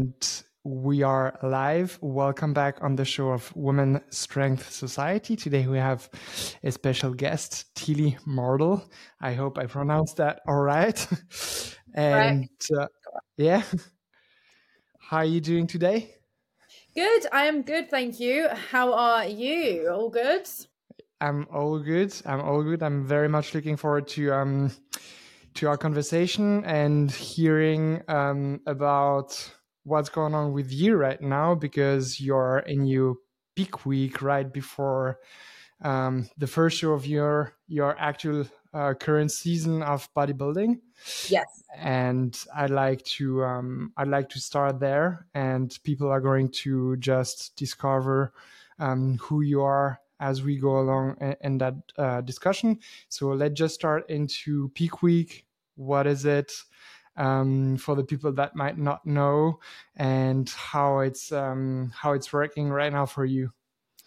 And we are live. Welcome back on the show of Women Strength Society. Today we have a special guest, Tilly Mardle. I hope I pronounced that all right. and uh, yeah, how are you doing today? Good. I am good, thank you. How are you? All good? I'm all good. I'm all good. I'm very much looking forward to um to our conversation and hearing um, about what's going on with you right now because you're in your peak week right before um, the first show of your your actual uh, current season of bodybuilding. Yes. And I'd like to um, I'd like to start there, and people are going to just discover um, who you are as we go along in, in that uh, discussion. So let's just start into peak week. What is it? Um, for the people that might not know and how it's um, how it's working right now for you.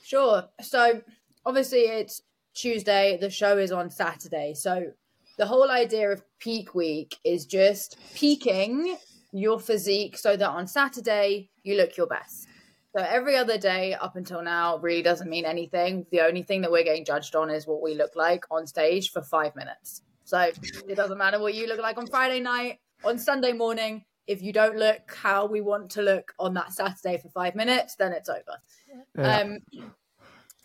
Sure. So obviously it's Tuesday. The show is on Saturday. So the whole idea of peak week is just peaking your physique so that on Saturday you look your best. So every other day up until now really doesn't mean anything. The only thing that we're getting judged on is what we look like on stage for five minutes. So it doesn't matter what you look like on Friday night, on Sunday morning. If you don't look how we want to look on that Saturday for five minutes, then it's over. Yeah. Um,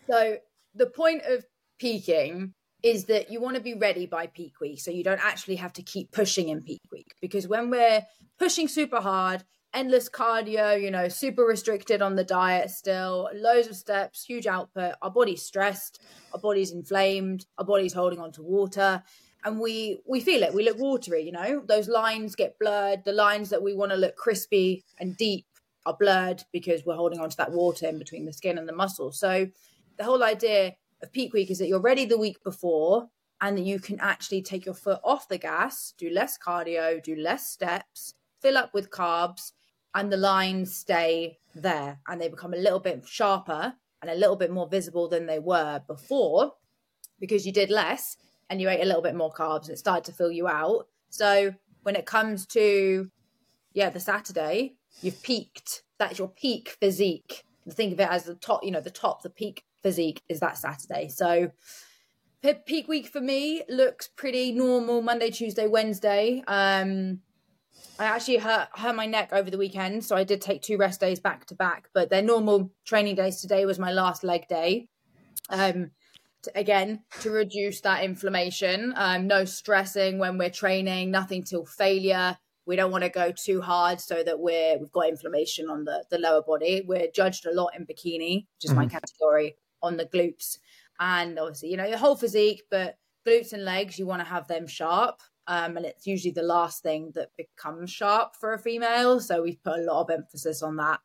so the point of peaking is that you want to be ready by peak week so you don't actually have to keep pushing in peak week because when we're pushing super hard endless cardio, you know, super restricted on the diet still, loads of steps, huge output. Our body's stressed, our body's inflamed, our body's holding on to water. And we we feel it. We look watery, you know. Those lines get blurred. The lines that we want to look crispy and deep are blurred because we're holding on to that water in between the skin and the muscle. So the whole idea of peak week is that you're ready the week before and that you can actually take your foot off the gas, do less cardio, do less steps, fill up with carbs, and the lines stay there and they become a little bit sharper and a little bit more visible than they were before because you did less and you ate a little bit more carbs and it started to fill you out. So when it comes to yeah, the Saturday, you've peaked. That's your peak physique. Think of it as the top, you know, the top, the peak physique is that Saturday. So peak week for me looks pretty normal Monday, Tuesday, Wednesday. Um I actually hurt hurt my neck over the weekend, so I did take two rest days back to back. But their normal training days today was my last leg day. Um, to, again to reduce that inflammation. Um, no stressing when we're training. Nothing till failure. We don't want to go too hard so that we're we've got inflammation on the the lower body. We're judged a lot in bikini, which is mm-hmm. my category, on the glutes, and obviously you know your whole physique, but glutes and legs you want to have them sharp um, and it's usually the last thing that becomes sharp for a female. So we've put a lot of emphasis on that.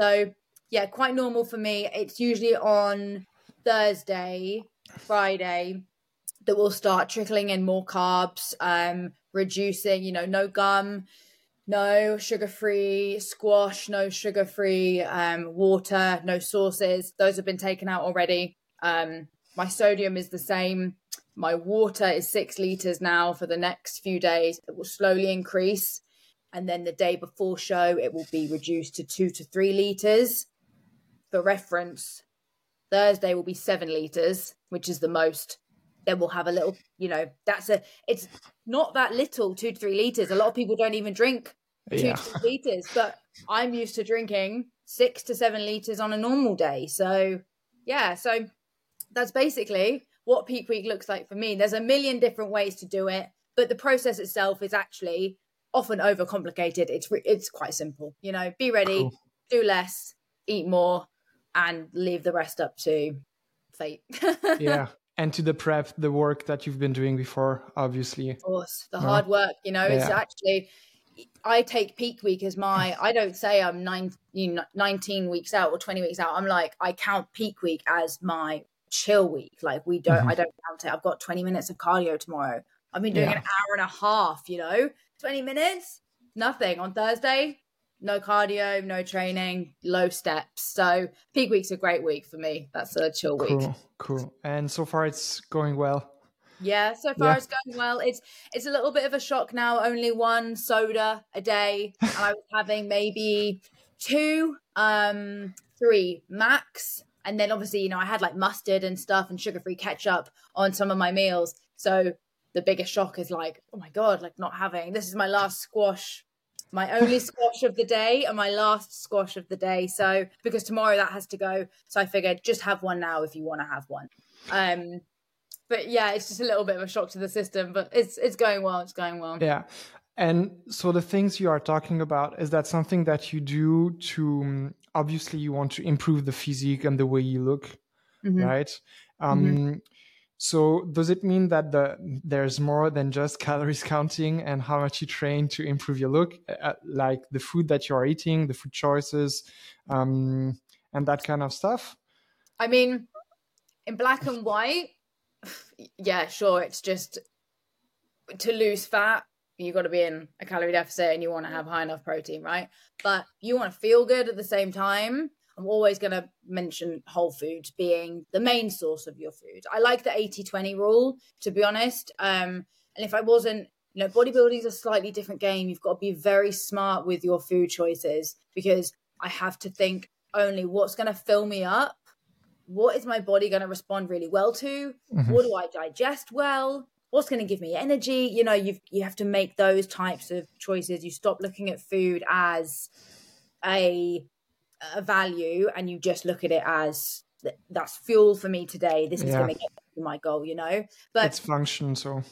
So yeah, quite normal for me. It's usually on Thursday, Friday that we'll start trickling in more carbs, um, reducing, you know, no gum, no sugar free squash, no sugar free um, water, no sauces. Those have been taken out already. Um, my sodium is the same. My water is six liters now for the next few days. It will slowly increase. And then the day before show, it will be reduced to two to three liters. For reference, Thursday will be seven liters, which is the most. Then we'll have a little, you know, that's a, it's not that little, two to three liters. A lot of people don't even drink two yeah. to three liters, but I'm used to drinking six to seven liters on a normal day. So, yeah, so that's basically what peak week looks like for me. There's a million different ways to do it, but the process itself is actually often overcomplicated. It's it's quite simple. You know, be ready, cool. do less, eat more, and leave the rest up to fate. yeah. And to the prep, the work that you've been doing before, obviously. Of course, the hard work. You know, it's actually I take peak week as my I don't say I'm nine, you know, 19 weeks out or 20 weeks out. I'm like I count peak week as my chill week. Like we don't, mm-hmm. I don't count it. I've got 20 minutes of cardio tomorrow. I've been doing yeah. an hour and a half, you know, 20 minutes, nothing. On Thursday, no cardio, no training, low steps. So peak week's a great week for me. That's a chill cool, week. Cool. And so far it's going well. Yeah, so far yeah. it's going well. It's it's a little bit of a shock now. Only one soda a day, I was having maybe two, um, three max, and then obviously you know I had like mustard and stuff and sugar free ketchup on some of my meals. So the biggest shock is like, oh my god, like not having this is my last squash my only squash of the day and my last squash of the day. So because tomorrow that has to go, so I figured just have one now if you want to have one. Um, but yeah, it's just a little bit of a shock to the system, but it's it's going well. It's going well. Yeah. And so the things you are talking about is that something that you do to um, obviously you want to improve the physique and the way you look, mm-hmm. right? Um, mm-hmm. So does it mean that the there's more than just calories counting and how much you train to improve your look, like the food that you are eating, the food choices, um, and that kind of stuff? I mean, in black and white, yeah, sure. It's just to lose fat, you got to be in a calorie deficit and you want to have high enough protein, right? But you want to feel good at the same time. I'm always going to mention whole foods being the main source of your food. I like the 80 20 rule, to be honest. Um, and if I wasn't, you know, bodybuilding is a slightly different game. You've got to be very smart with your food choices because I have to think only what's going to fill me up. What is my body going to respond really well to? Mm-hmm. What do I digest well? What's going to give me energy? You know, you you have to make those types of choices. You stop looking at food as a a value and you just look at it as that's fuel for me today. This is yeah. going to get my goal, you know. But it's function, so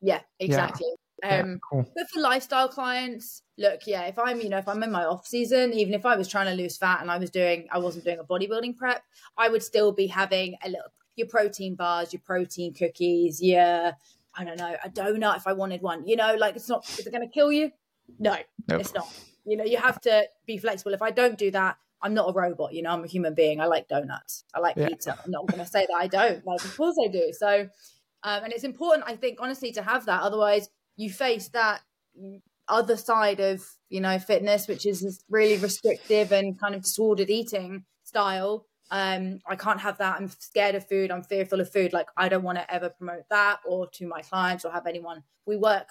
yeah, exactly. Yeah. Um, yeah, cool. but for lifestyle clients, look, yeah, if I'm, you know, if I'm in my off season, even if I was trying to lose fat and I was doing, I wasn't doing a bodybuilding prep, I would still be having a little your protein bars, your protein cookies, yeah, I don't know, a donut if I wanted one. You know, like it's not, is it going to kill you? No, nope. it's not. You know, you have to be flexible. If I don't do that, I'm not a robot, you know, I'm a human being. I like donuts. I like yeah. pizza. I'm not going to say that I don't. Like, of course I do. So, um, and it's important, I think, honestly, to have that. Otherwise, you face that other side of, you know, fitness, which is this really restrictive and kind of disordered eating style. Um, I can't have that. I'm scared of food. I'm fearful of food. Like, I don't want to ever promote that or to my clients or have anyone. We work,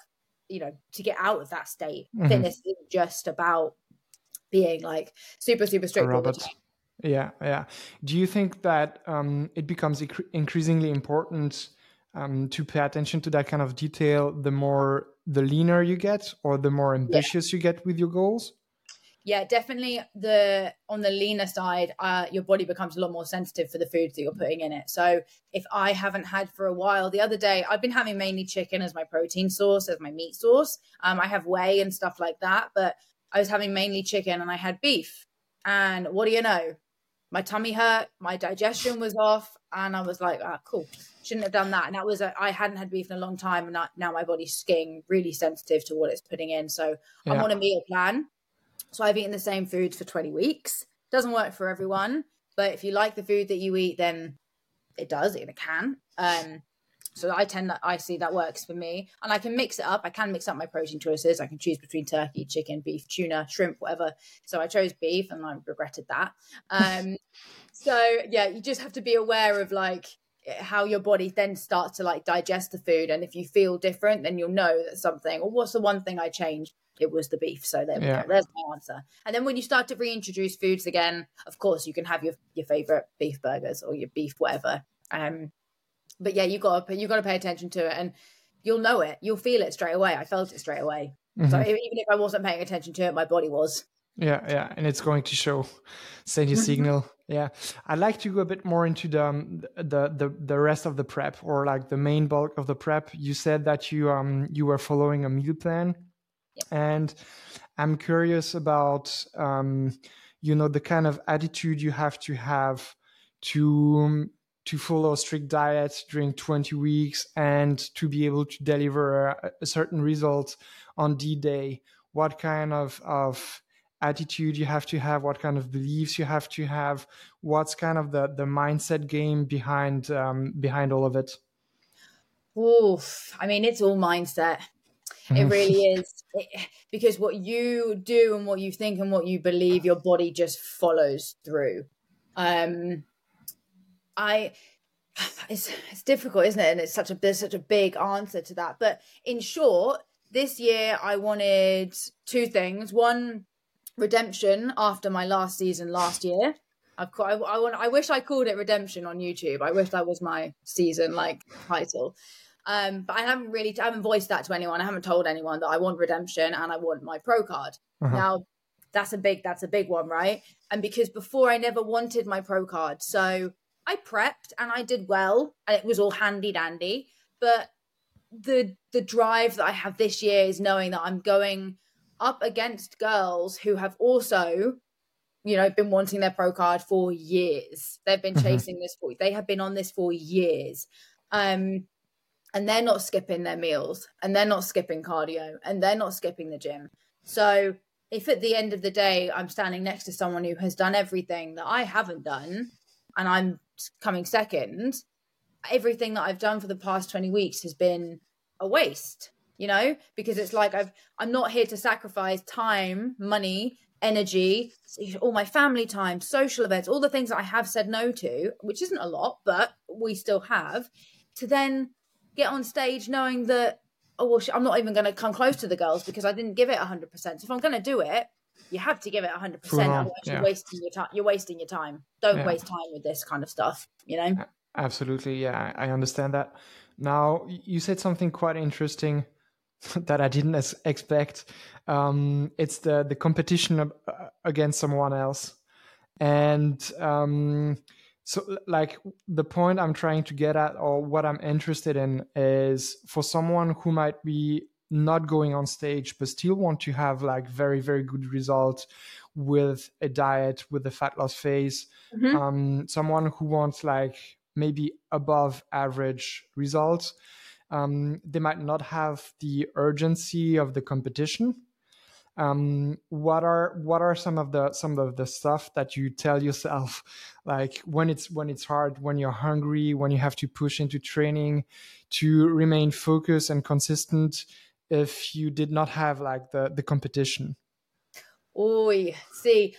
you know, to get out of that state. Mm-hmm. Fitness isn't just about being like super super strict all. Yeah, yeah. Do you think that um, it becomes increasingly important um, to pay attention to that kind of detail the more the leaner you get, or the more ambitious yeah. you get with your goals? Yeah, definitely. The on the leaner side, uh, your body becomes a lot more sensitive for the foods that you're putting in it. So if I haven't had for a while, the other day I've been having mainly chicken as my protein source, as my meat source. Um, I have whey and stuff like that, but I was having mainly chicken and I had beef. And what do you know? My tummy hurt, my digestion was off, and I was like, ah, cool. Shouldn't have done that. And that was, I hadn't had beef in a long time, and now my body's getting really sensitive to what it's putting in. So yeah. I'm on a meal plan. So I've eaten the same foods for 20 weeks. Doesn't work for everyone, but if you like the food that you eat, then it does it can. Um, so I tend that I see that works for me, and I can mix it up. I can mix up my protein choices. I can choose between turkey, chicken, beef, tuna, shrimp, whatever. So I chose beef, and I regretted that. Um, so yeah, you just have to be aware of like how your body then starts to like digest the food, and if you feel different, then you'll know that something. Or what's the one thing I changed? It was the beef. So there yeah. There's my answer. And then when you start to reintroduce foods again, of course you can have your your favorite beef burgers or your beef whatever. Um, but yeah, you got to you got to pay attention to it, and you'll know it. You'll feel it straight away. I felt it straight away. Mm-hmm. So even if I wasn't paying attention to it, my body was. Yeah, yeah, and it's going to show, send you signal. yeah, I'd like to go a bit more into the, um, the the the rest of the prep or like the main bulk of the prep. You said that you um you were following a meal plan, and I'm curious about um you know the kind of attitude you have to have to um, to follow a strict diet during 20 weeks and to be able to deliver a, a certain result on D day, what kind of, of attitude you have to have, what kind of beliefs you have to have, what's kind of the, the mindset game behind um, behind all of it? Oof. I mean, it's all mindset. It really is. It, because what you do and what you think and what you believe, your body just follows through. Um, I it's it's difficult, isn't it? And it's such a there's such a big answer to that. But in short, this year I wanted two things. One, redemption after my last season last year. I've I, I want I wish I called it redemption on YouTube. I wish that was my season like title. Um, but I haven't really I haven't voiced that to anyone. I haven't told anyone that I want redemption and I want my pro card. Uh-huh. Now that's a big that's a big one, right? And because before I never wanted my pro card. So I prepped and I did well and it was all handy dandy. But the the drive that I have this year is knowing that I'm going up against girls who have also, you know, been wanting their pro card for years. They've been mm-hmm. chasing this for they have been on this for years. Um and they're not skipping their meals and they're not skipping cardio and they're not skipping the gym. So if at the end of the day I'm standing next to someone who has done everything that I haven't done and I'm coming second, everything that I've done for the past 20 weeks has been a waste, you know, because it's like I've I'm not here to sacrifice time, money, energy, all my family time, social events, all the things that I have said no to, which isn't a lot, but we still have, to then get on stage knowing that oh well i'm not even going to come close to the girls because i didn't give it 100% so if i'm going to do it you have to give it 100% otherwise yeah. you're wasting your time you're wasting your time. Don't yeah. waste time with this kind of stuff you know? Absolutely yeah i understand that. Now you said something quite interesting that i didn't expect. Um, it's the the competition uh, against someone else. And um, so like the point i'm trying to get at or what i'm interested in is for someone who might be not going on stage but still want to have like very very good results with a diet with a fat loss phase. Mm-hmm. um, someone who wants like maybe above average results um, they might not have the urgency of the competition. Um, what are what are some of the some of the stuff that you tell yourself? Like when it's when it's hard when you're hungry when you have to push into training to remain focused and consistent if you did not have like the the competition oh see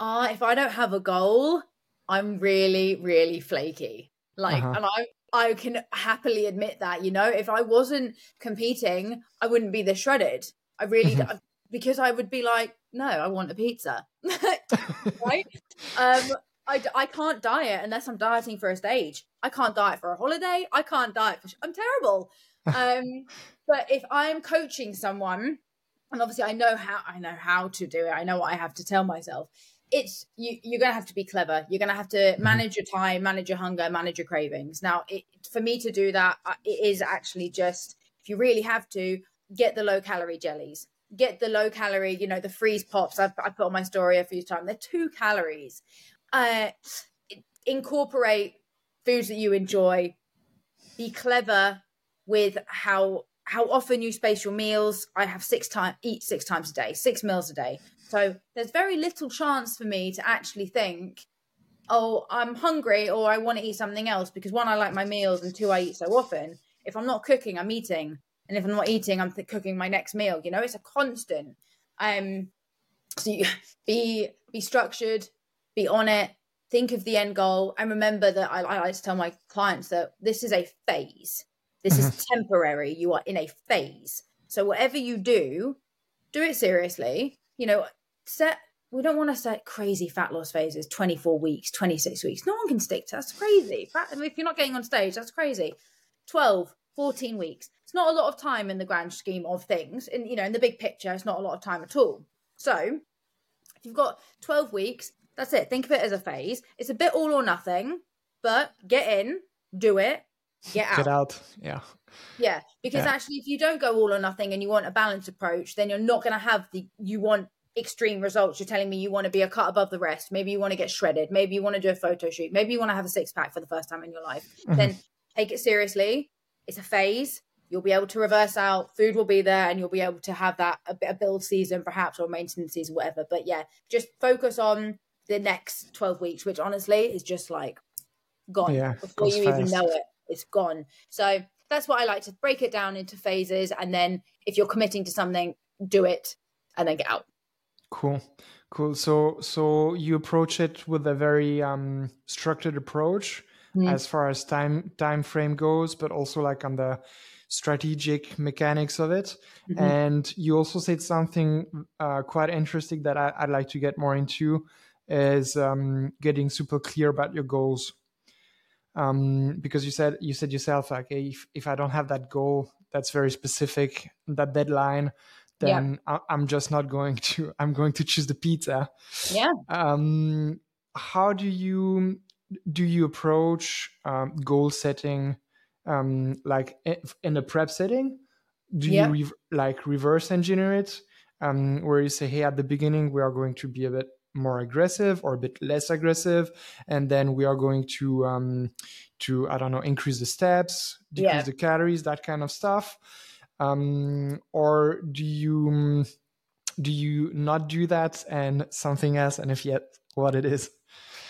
uh, if i don't have a goal i'm really really flaky like uh-huh. and i I can happily admit that, you know, if I wasn't competing, I wouldn't be this shredded. I really, mm-hmm because I would be like, no, I want a pizza, right? Um, I, I can't diet unless I'm dieting for a stage. I can't diet for a holiday. I can't diet for. I'm terrible. Um, but if I'm coaching someone, and obviously I know how I know how to do it. I know what I have to tell myself. It's you. You're gonna have to be clever. You're gonna have to mm-hmm. manage your time, manage your hunger, manage your cravings. Now, it, for me to do that, it is actually just if you really have to get the low calorie jellies get the low calorie, you know, the freeze pops. I've, I put on my story a few times. They're two calories. Uh, incorporate foods that you enjoy. Be clever with how how often you space your meals. I have six times eat six times a day, six meals a day. So there's very little chance for me to actually think, oh, I'm hungry or I want to eat something else because one, I like my meals, and two, I eat so often. If I'm not cooking, I'm eating and if I'm not eating, I'm th- cooking my next meal. You know, it's a constant. Um, so you be be structured, be on it, think of the end goal, and remember that I, I like to tell my clients that this is a phase. This is mm-hmm. temporary. You are in a phase. So whatever you do, do it seriously. You know, set. We don't want to set crazy fat loss phases, 24 weeks, 26 weeks. No one can stick to that's crazy. If you're not getting on stage, that's crazy. 12, 14 weeks. It's not a lot of time in the grand scheme of things. And, you know, in the big picture, it's not a lot of time at all. So if you've got 12 weeks, that's it. Think of it as a phase. It's a bit all or nothing, but get in, do it, get out. Get out. Yeah. Yeah. Because yeah. actually, if you don't go all or nothing and you want a balanced approach, then you're not going to have the, you want extreme results. You're telling me you want to be a cut above the rest. Maybe you want to get shredded. Maybe you want to do a photo shoot. Maybe you want to have a six pack for the first time in your life. Mm-hmm. Then take it seriously. It's a phase you'll be able to reverse out food will be there and you'll be able to have that a, a build season perhaps or maintenance season whatever but yeah just focus on the next 12 weeks which honestly is just like gone yeah, before you fast. even know it it's gone so that's what i like to break it down into phases and then if you're committing to something do it and then get out cool cool so so you approach it with a very um structured approach mm. as far as time time frame goes, but also like on the strategic mechanics of it. Mm-hmm. And you also said something uh, quite interesting that I, would like to get more into is um, getting super clear about your goals. Um, because you said you said yourself like hey, if, if I don't have that goal that's very specific, that deadline, then yeah. I, am just not going to. I'm going to choose the pizza. Yeah. Um, how do you do you approach um, goal setting um, like in a prep setting? Do yeah. you re- like reverse engineer it? Um, where you say, hey, at the beginning, we are going to be a bit more aggressive or a bit less aggressive, and then we are going to um, to I don't know increase the steps, decrease yeah. the calories, that kind of stuff. Um, or do you do you not do that and something else? And if yet, what it is?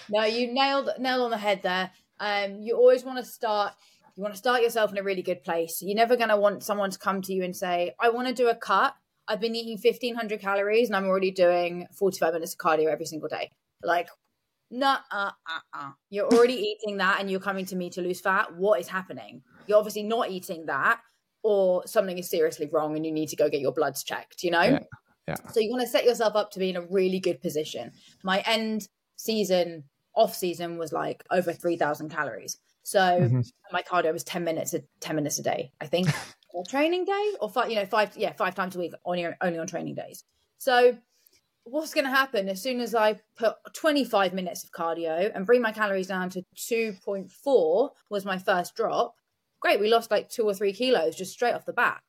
No, you nailed nailed on the head there. Um, you always want to start you want to start yourself in a really good place. You're never going to want someone to come to you and say, I want to do a cut. I've been eating 1500 calories and I'm already doing 45 minutes of cardio every single day. Like, no, uh, uh, uh. You're already eating that and you're coming to me to lose fat. What is happening? You're obviously not eating that or something is seriously wrong and you need to go get your bloods checked, you know? Yeah. yeah. So you want to set yourself up to be in a really good position. My end season, off season was like over 3000 calories. So mm-hmm. my cardio was 10 minutes, a 10 minutes a day, I think, training day or five, you know, five, yeah, five times a week only, only on training days. So what's going to happen as soon as I put 25 minutes of cardio and bring my calories down to 2.4 was my first drop. Great. We lost like two or three kilos just straight off the bat.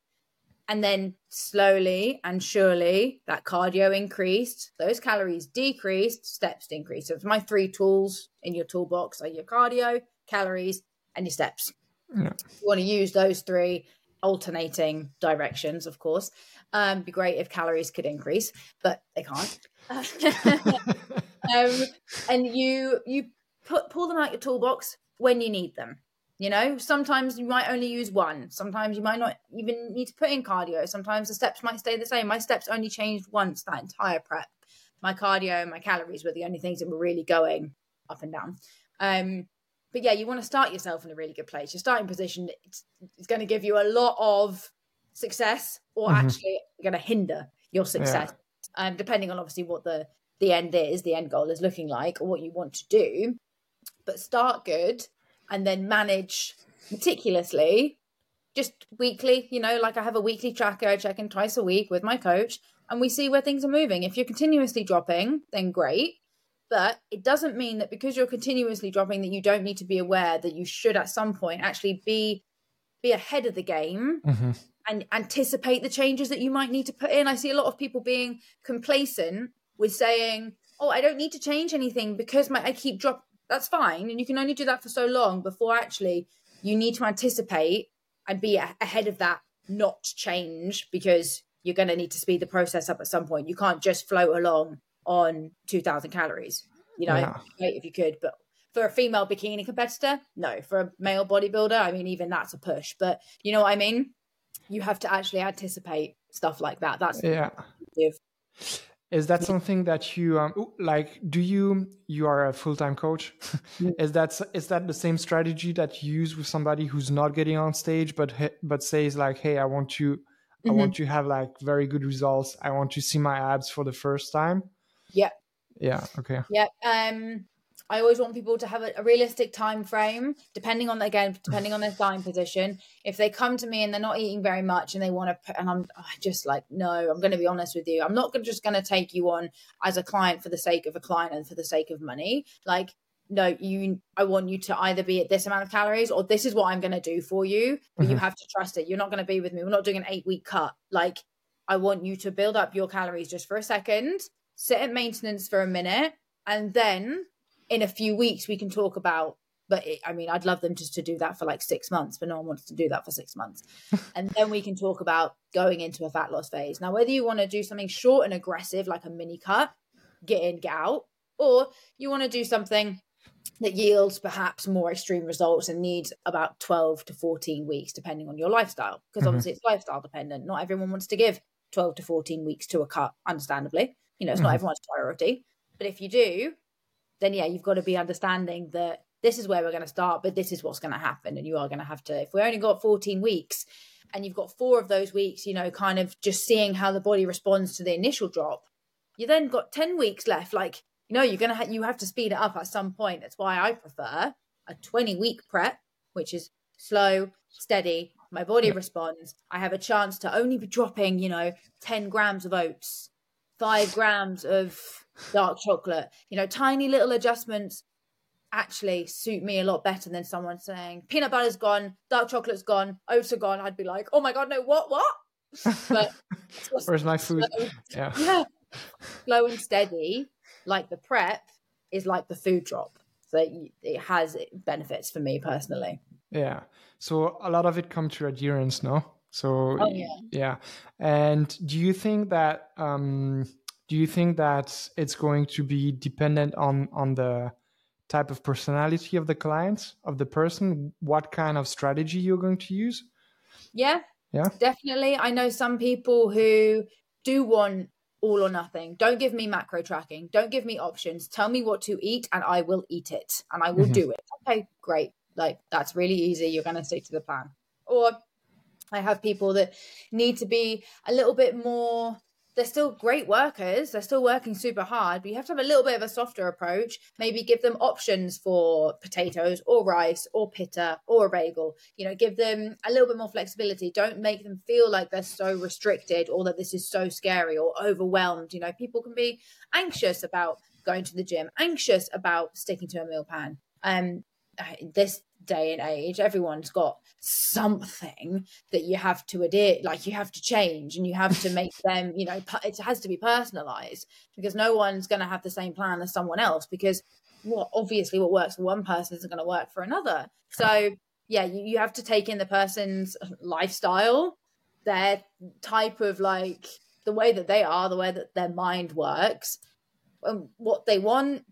And then slowly and surely that cardio increased, those calories decreased, steps increased. So it's my three tools in your toolbox are your cardio, calories, and your steps. Yeah. You want to use those three alternating directions, of course. Um, be great if calories could increase, but they can't. um, and you you put pull them out your toolbox when you need them. You know, sometimes you might only use one. Sometimes you might not even need to put in cardio. Sometimes the steps might stay the same. My steps only changed once that entire prep. My cardio and my calories were the only things that were really going up and down. Um, but yeah, you want to start yourself in a really good place. Your starting position it's going to give you a lot of success, or mm-hmm. actually going to hinder your success, yeah. um, depending on obviously what the the end is, the end goal is looking like, or what you want to do. But start good, and then manage meticulously, just weekly. You know, like I have a weekly tracker, I check in twice a week with my coach, and we see where things are moving. If you're continuously dropping, then great but it doesn't mean that because you're continuously dropping that you don't need to be aware that you should at some point actually be be ahead of the game mm-hmm. and anticipate the changes that you might need to put in. I see a lot of people being complacent with saying, "Oh, I don't need to change anything because my I keep drop." That's fine, and you can only do that for so long before actually you need to anticipate and be ahead of that not change because you're going to need to speed the process up at some point. You can't just float along on 2000 calories you know yeah. if you could. But for a female bikini competitor no. For a male bodybuilder i mean even that's a push. But you know what i mean? You have to actually anticipate stuff like that. That's yeah. is that something that you um, like do you you are a full-time coach. Is that is that the same strategy that you use with somebody who's not getting on stage but but says like hey i want to mm-hmm. i want to have like very good results. I want to see my abs for the first time yeah. Yeah. Okay. Yeah. Um, I always want people to have a, a, realistic time frame, depending on again, depending on their starting position. If they come to me and they're not eating very much and they want to, and I'm just like, no, I'm going to be honest with you. I'm not just going to take you on as a client for the sake of a client and for the sake of money. Like, no, you, I want you to either be at this amount of calories or this is what I'm going to do for you. But mm-hmm. you have to trust it. You're not going to be with me. We're not doing an eight week cut. Like, I want you to build up your calories just for a second sit at maintenance for a minute, and then in a few weeks we can talk about. But it, I mean, I'd love them just to do that for like six months, but no one wants to do that for six months. and then we can talk about going into a fat loss phase. Now, whether you want to do something short and aggressive, like a mini cut, get in, get out, or you want to do something that yields perhaps more extreme results and needs about 12 to 14 weeks, depending on your lifestyle. Because mm-hmm. obviously it's lifestyle dependent. Not everyone wants to give 12 to 14 weeks to a cut, understandably. You know, it's mm-hmm. not everyone's priority. But if you do, then yeah, you've got to be understanding that this is where we're going to start, but this is what's going to happen. And you are going to have to, if we only got 14 weeks and you've got four of those weeks, you know, kind of just seeing how the body responds to the initial drop, you then got 10 weeks left. Like, you know, you're going to have, you have to speed it up at some point. That's why I prefer a 20 week prep, which is slow, steady. My body responds. I have a chance to only be dropping, you know, 10 grams of oats, five grams of dark chocolate, you know, tiny little adjustments actually suit me a lot better than someone saying peanut butter's gone, dark chocolate's gone, oats are gone. I'd be like, oh my god, no, what, what? But where's my food? Slow, yeah, yeah, slow and steady, like the prep is like the food drop. So it has benefits for me personally. Yeah. So a lot of it comes to adherence, no? So oh, yeah. yeah. And do you think that um do you think that it's going to be dependent on on the type of personality of the client of the person what kind of strategy you're going to use? Yeah yeah? definitely. I know some people who do want all or nothing. Don't give me macro tracking. Don't give me options. Tell me what to eat and i will eat it and i will mm-hmm. do it. Okay great. Like that's really easy. You're going to stick to the plan. Or i have people that need to be a little bit more they're still great workers. They're still working super hard, but you have to have a little bit of a softer approach. Maybe give them options for potatoes or rice or pitta or a bagel. You know, give them a little bit more flexibility. Don't make them feel like they're so restricted or that this is so scary or overwhelmed. You know, people can be anxious about going to the gym, anxious about sticking to a meal plan. Um, this day and age everyone's got something that you have to adhere like you have to change and you have to make them you know it has to be personalized because no one's going to have the same plan as someone else because what obviously what works for one person isn't going to work for another. So yeah you, you have to take in the person's lifestyle their type of like the way that they are the way that their mind works and what they want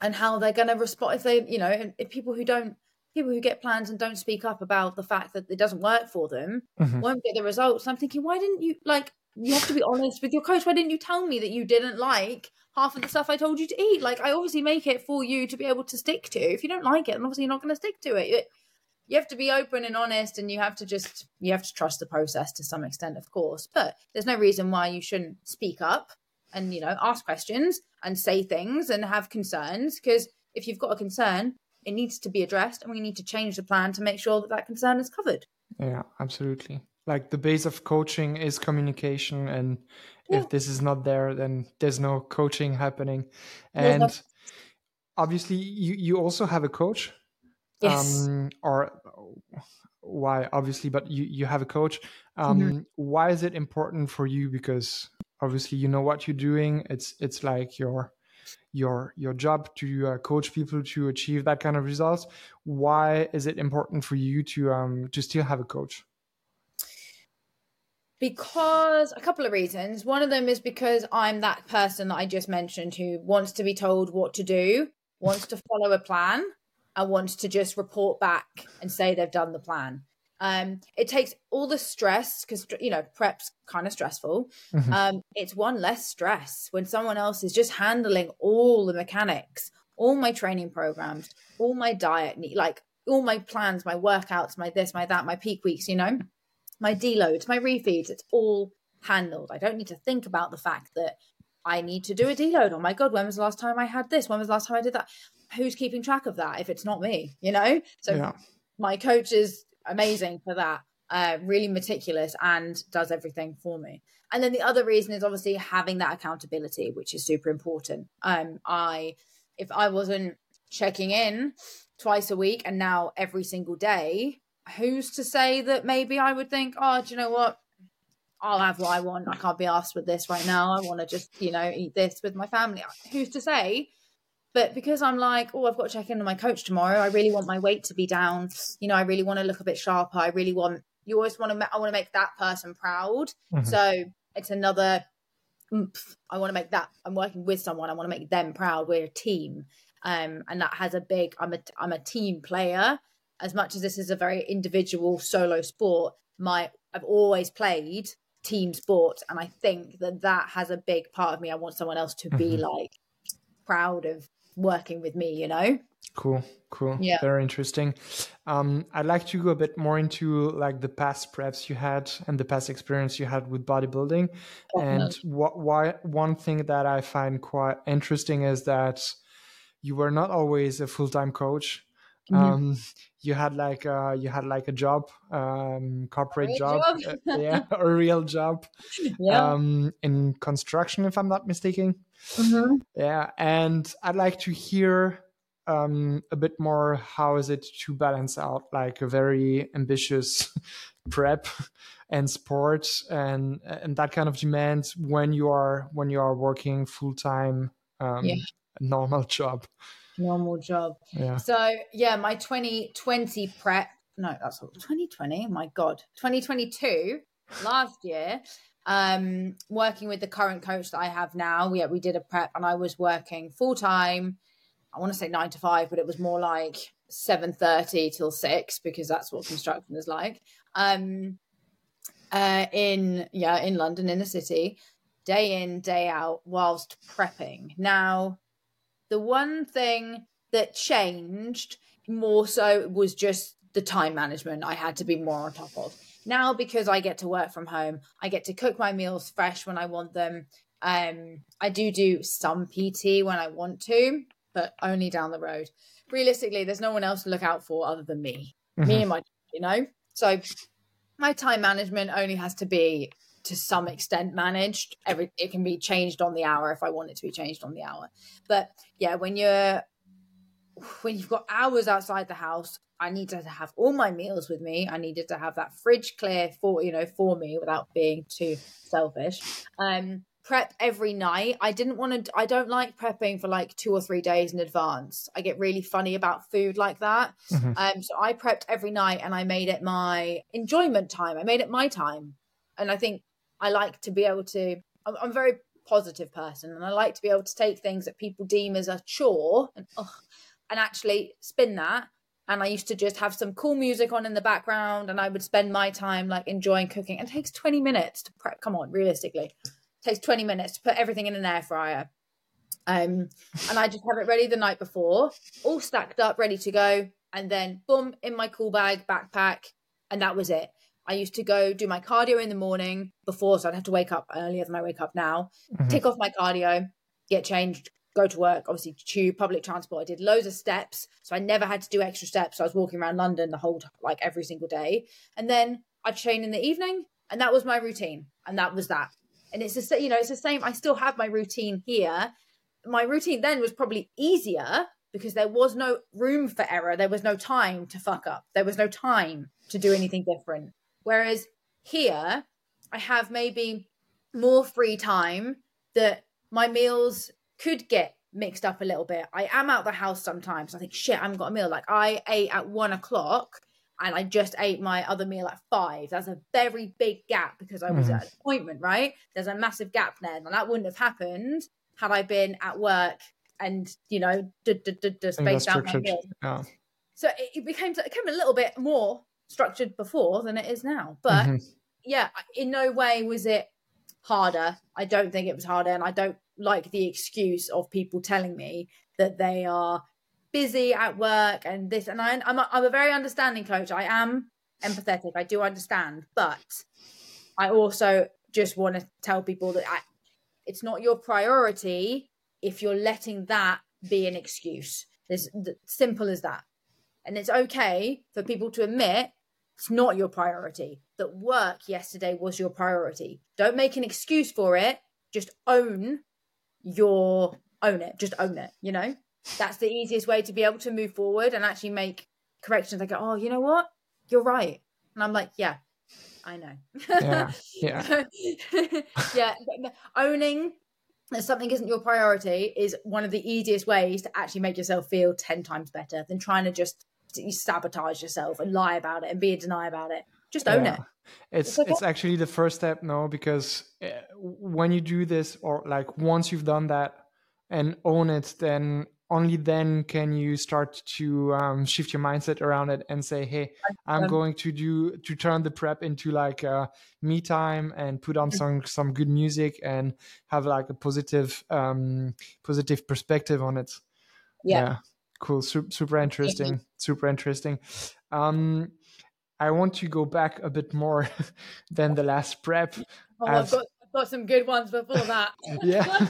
and how they're going to respond if they you know if people who don't people who get plans and don't speak up about the fact that it doesn't work for them mm-hmm. won't get the results. I'm thinking, why didn't you like? You have to be honest with your coach. Why didn't you tell me that you didn't like half of the stuff I told you to eat? Like, I obviously make it for you to be able to stick to. If you don't like it, then obviously you're not going to stick to it. You have to be open and honest, and you have to just you have to trust the process to some extent, of course. But there's no reason why you shouldn't speak up and you know ask questions and say things and have concerns because if you've got a concern it needs to be addressed and we need to change the plan to make sure that that concern is covered yeah absolutely like the base of coaching is communication and yeah. if this is not there then there's no coaching happening and no. obviously you you also have a coach yes. um or why obviously but you you have a coach um mm-hmm. why is it important for you because obviously you know what you're doing it's it's like your your your job to uh, coach people to achieve that kind of results why is it important for you to um to still have a coach? Because a couple of reasons. One of them is because i'm that person that i just mentioned who wants to be told what to do wants to follow a plan and wants to just report back and say they've done the plan um, it takes all the stress because you know prep's kind of stressful. Mm-hmm. Um, it's one less stress when someone else is just handling all the mechanics, all my training programs, all my diet, like all my plans, my workouts, my this, my that, my peak weeks. You know, my deloads, my refeeds. It's all handled. I don't need to think about the fact that I need to do a deload. Oh my god, when was the last time I had this? When was the last time I did that? Who's keeping track of that if it's not me? You know, so. Yeah. My coach is amazing for that. Uh, really meticulous and does everything for me. And then the other reason is obviously having that accountability, which is super important. Um, I, if I wasn't checking in twice a week and now every single day, who's to say that maybe I would think, oh, do you know what? I'll have what I want. I can't be asked with this right now. I want to just, you know, eat this with my family. Who's to say? But because I'm like, oh, I've got to check in on my coach tomorrow. I really want my weight to be down. You know, I really want to look a bit sharper. I really want. You always want to. I want to make that person proud. Mm-hmm. So it's another. I want to make that. I'm working with someone. I want to make them proud. We're a team, um, and that has a big. I'm a. I'm a team player. As much as this is a very individual solo sport, my I've always played team sport, and I think that that has a big part of me. I want someone else to be mm-hmm. like proud of working with me, you know? Cool, cool. Yeah. Very interesting. Um, I'd like to go a bit more into like the past preps you had and the past experience you had with bodybuilding. And what why one thing that I find quite interesting is that you were not always a full time coach. Mhm. Um, you had like uh, you had like a job, um, corporate job, job? uh, yeah, a real job Yeah. um, in construction, if I'm not mistaken. Mhm. Yeah, and I'd like to hear um, a bit more. How is it to balance out like a very ambitious prep and sport and and that kind of demand when you are when you are working full time, um, Yeah. normal job. Normal job. Yeah. So yeah, my 2020 prep. No, that's 2020. My God, 2022 last year. Um, working with the current coach that I have now. Yeah, we did a prep, and I was working full time. I want to say nine to five, but it was more like seven thirty till six because that's what construction is like. Um, uh, in yeah, in London, in the city, day in day out, whilst prepping. Now, the one thing that changed more so was just the time management I had to be more on top of. Now because I get to work from home, I get to cook my meals fresh when I want them. Um I do do some PT when I want to, but only down the road. Realistically, there's no one else to look out for other than me. Me and my you know. So my time management only has to be to some extent managed. Every it can be changed on the hour if I want it to be changed on the hour. But yeah, when you're when you've got hours outside the house, I need to have all my meals with me. I needed to have that fridge clear for you know for me without being too selfish. Um, prep every night. I didn't want to. I don't like prepping for like two or three days in advance. I get really funny about food like that. Mhm. Um, so I prepped every night and I made it my enjoyment time. I made it my time, and I think I like to be able to. I'm, I'm a very positive person, and I like to be able to take things that people deem as a chore and ugh, and actually spin that. And I used to just have some cool music on in the background, and I would spend my time like enjoying cooking. It takes 20 minutes to prep. Come on, realistically, it takes 20 minutes to put everything in an air fryer. Um, and I just have it ready the night before, all stacked up, ready to go, and then boom in my cool bag, backpack, and that was it. I used to go do my cardio in the morning before, so I'd have to wake up earlier than I wake up now. Mhm. Tick off my cardio, get changed, go to work. Obviously, tube, public transport. I did loads of steps, so I never had to do extra steps. I was walking around London the whole like every single day, and then I'd train in the evening, and that was my routine, and that was that. And it's the you know it's the same. I still have my routine here. My routine then was probably easier because there was no room for error. There was no time to fuck up. There was no time to do anything different. Whereas here, I have maybe more free time that my meals could get mixed up a little bit. I am out the house sometimes. I think, shit, I haven't got a meal. Like I ate at one o'clock and I just ate my other meal at five. That's a very big gap because I was Mhm. at an appointment, right? There's a massive gap there. And that wouldn't have happened had I been at work and, you know, d- d- d- d- spaced out my structured. meals. Yeah. So it became it became a little bit more structured before than it is now. But Mhm. yeah, in no way was it harder. I don't think it was harder, and I don't like the excuse of people telling me that they are busy at work and this. And I, I'm a, I'm a very understanding coach. I am empathetic. I do understand, but I also just want to tell people that I, it's not your priority if you're letting that be an excuse. It's simple as that. And it's okay for people to admit it's not your priority. That work yesterday was your priority. Don't make an excuse for it. Just own your own it. Just own it. You know, that's the easiest way to be able to move forward and actually make corrections. I go, oh, you know what? You're right. And I'm like, yeah, I know. Yeah, yeah. yeah. Owning that something isn't your priority is one of the easiest ways to actually make yourself feel 10 times better than trying to just sabotage yourself and lie about it and be in denial about it. Just own Yeah. it. It's It's okay. it's actually the first step, no, because uh, when you do this, or like once you've done that and own it, then only then can you start to um, shift your mindset around it and say, "Hey, I'm Um, going to do to turn the prep into like uh, me time and put on some some good music and have like a positive um, positive perspective on it." Yeah. Cool. Super, super interesting. Super interesting. Um, I want to go back a bit more than the last prep. Oh, as... I've, got, I've got some good ones before that. yeah.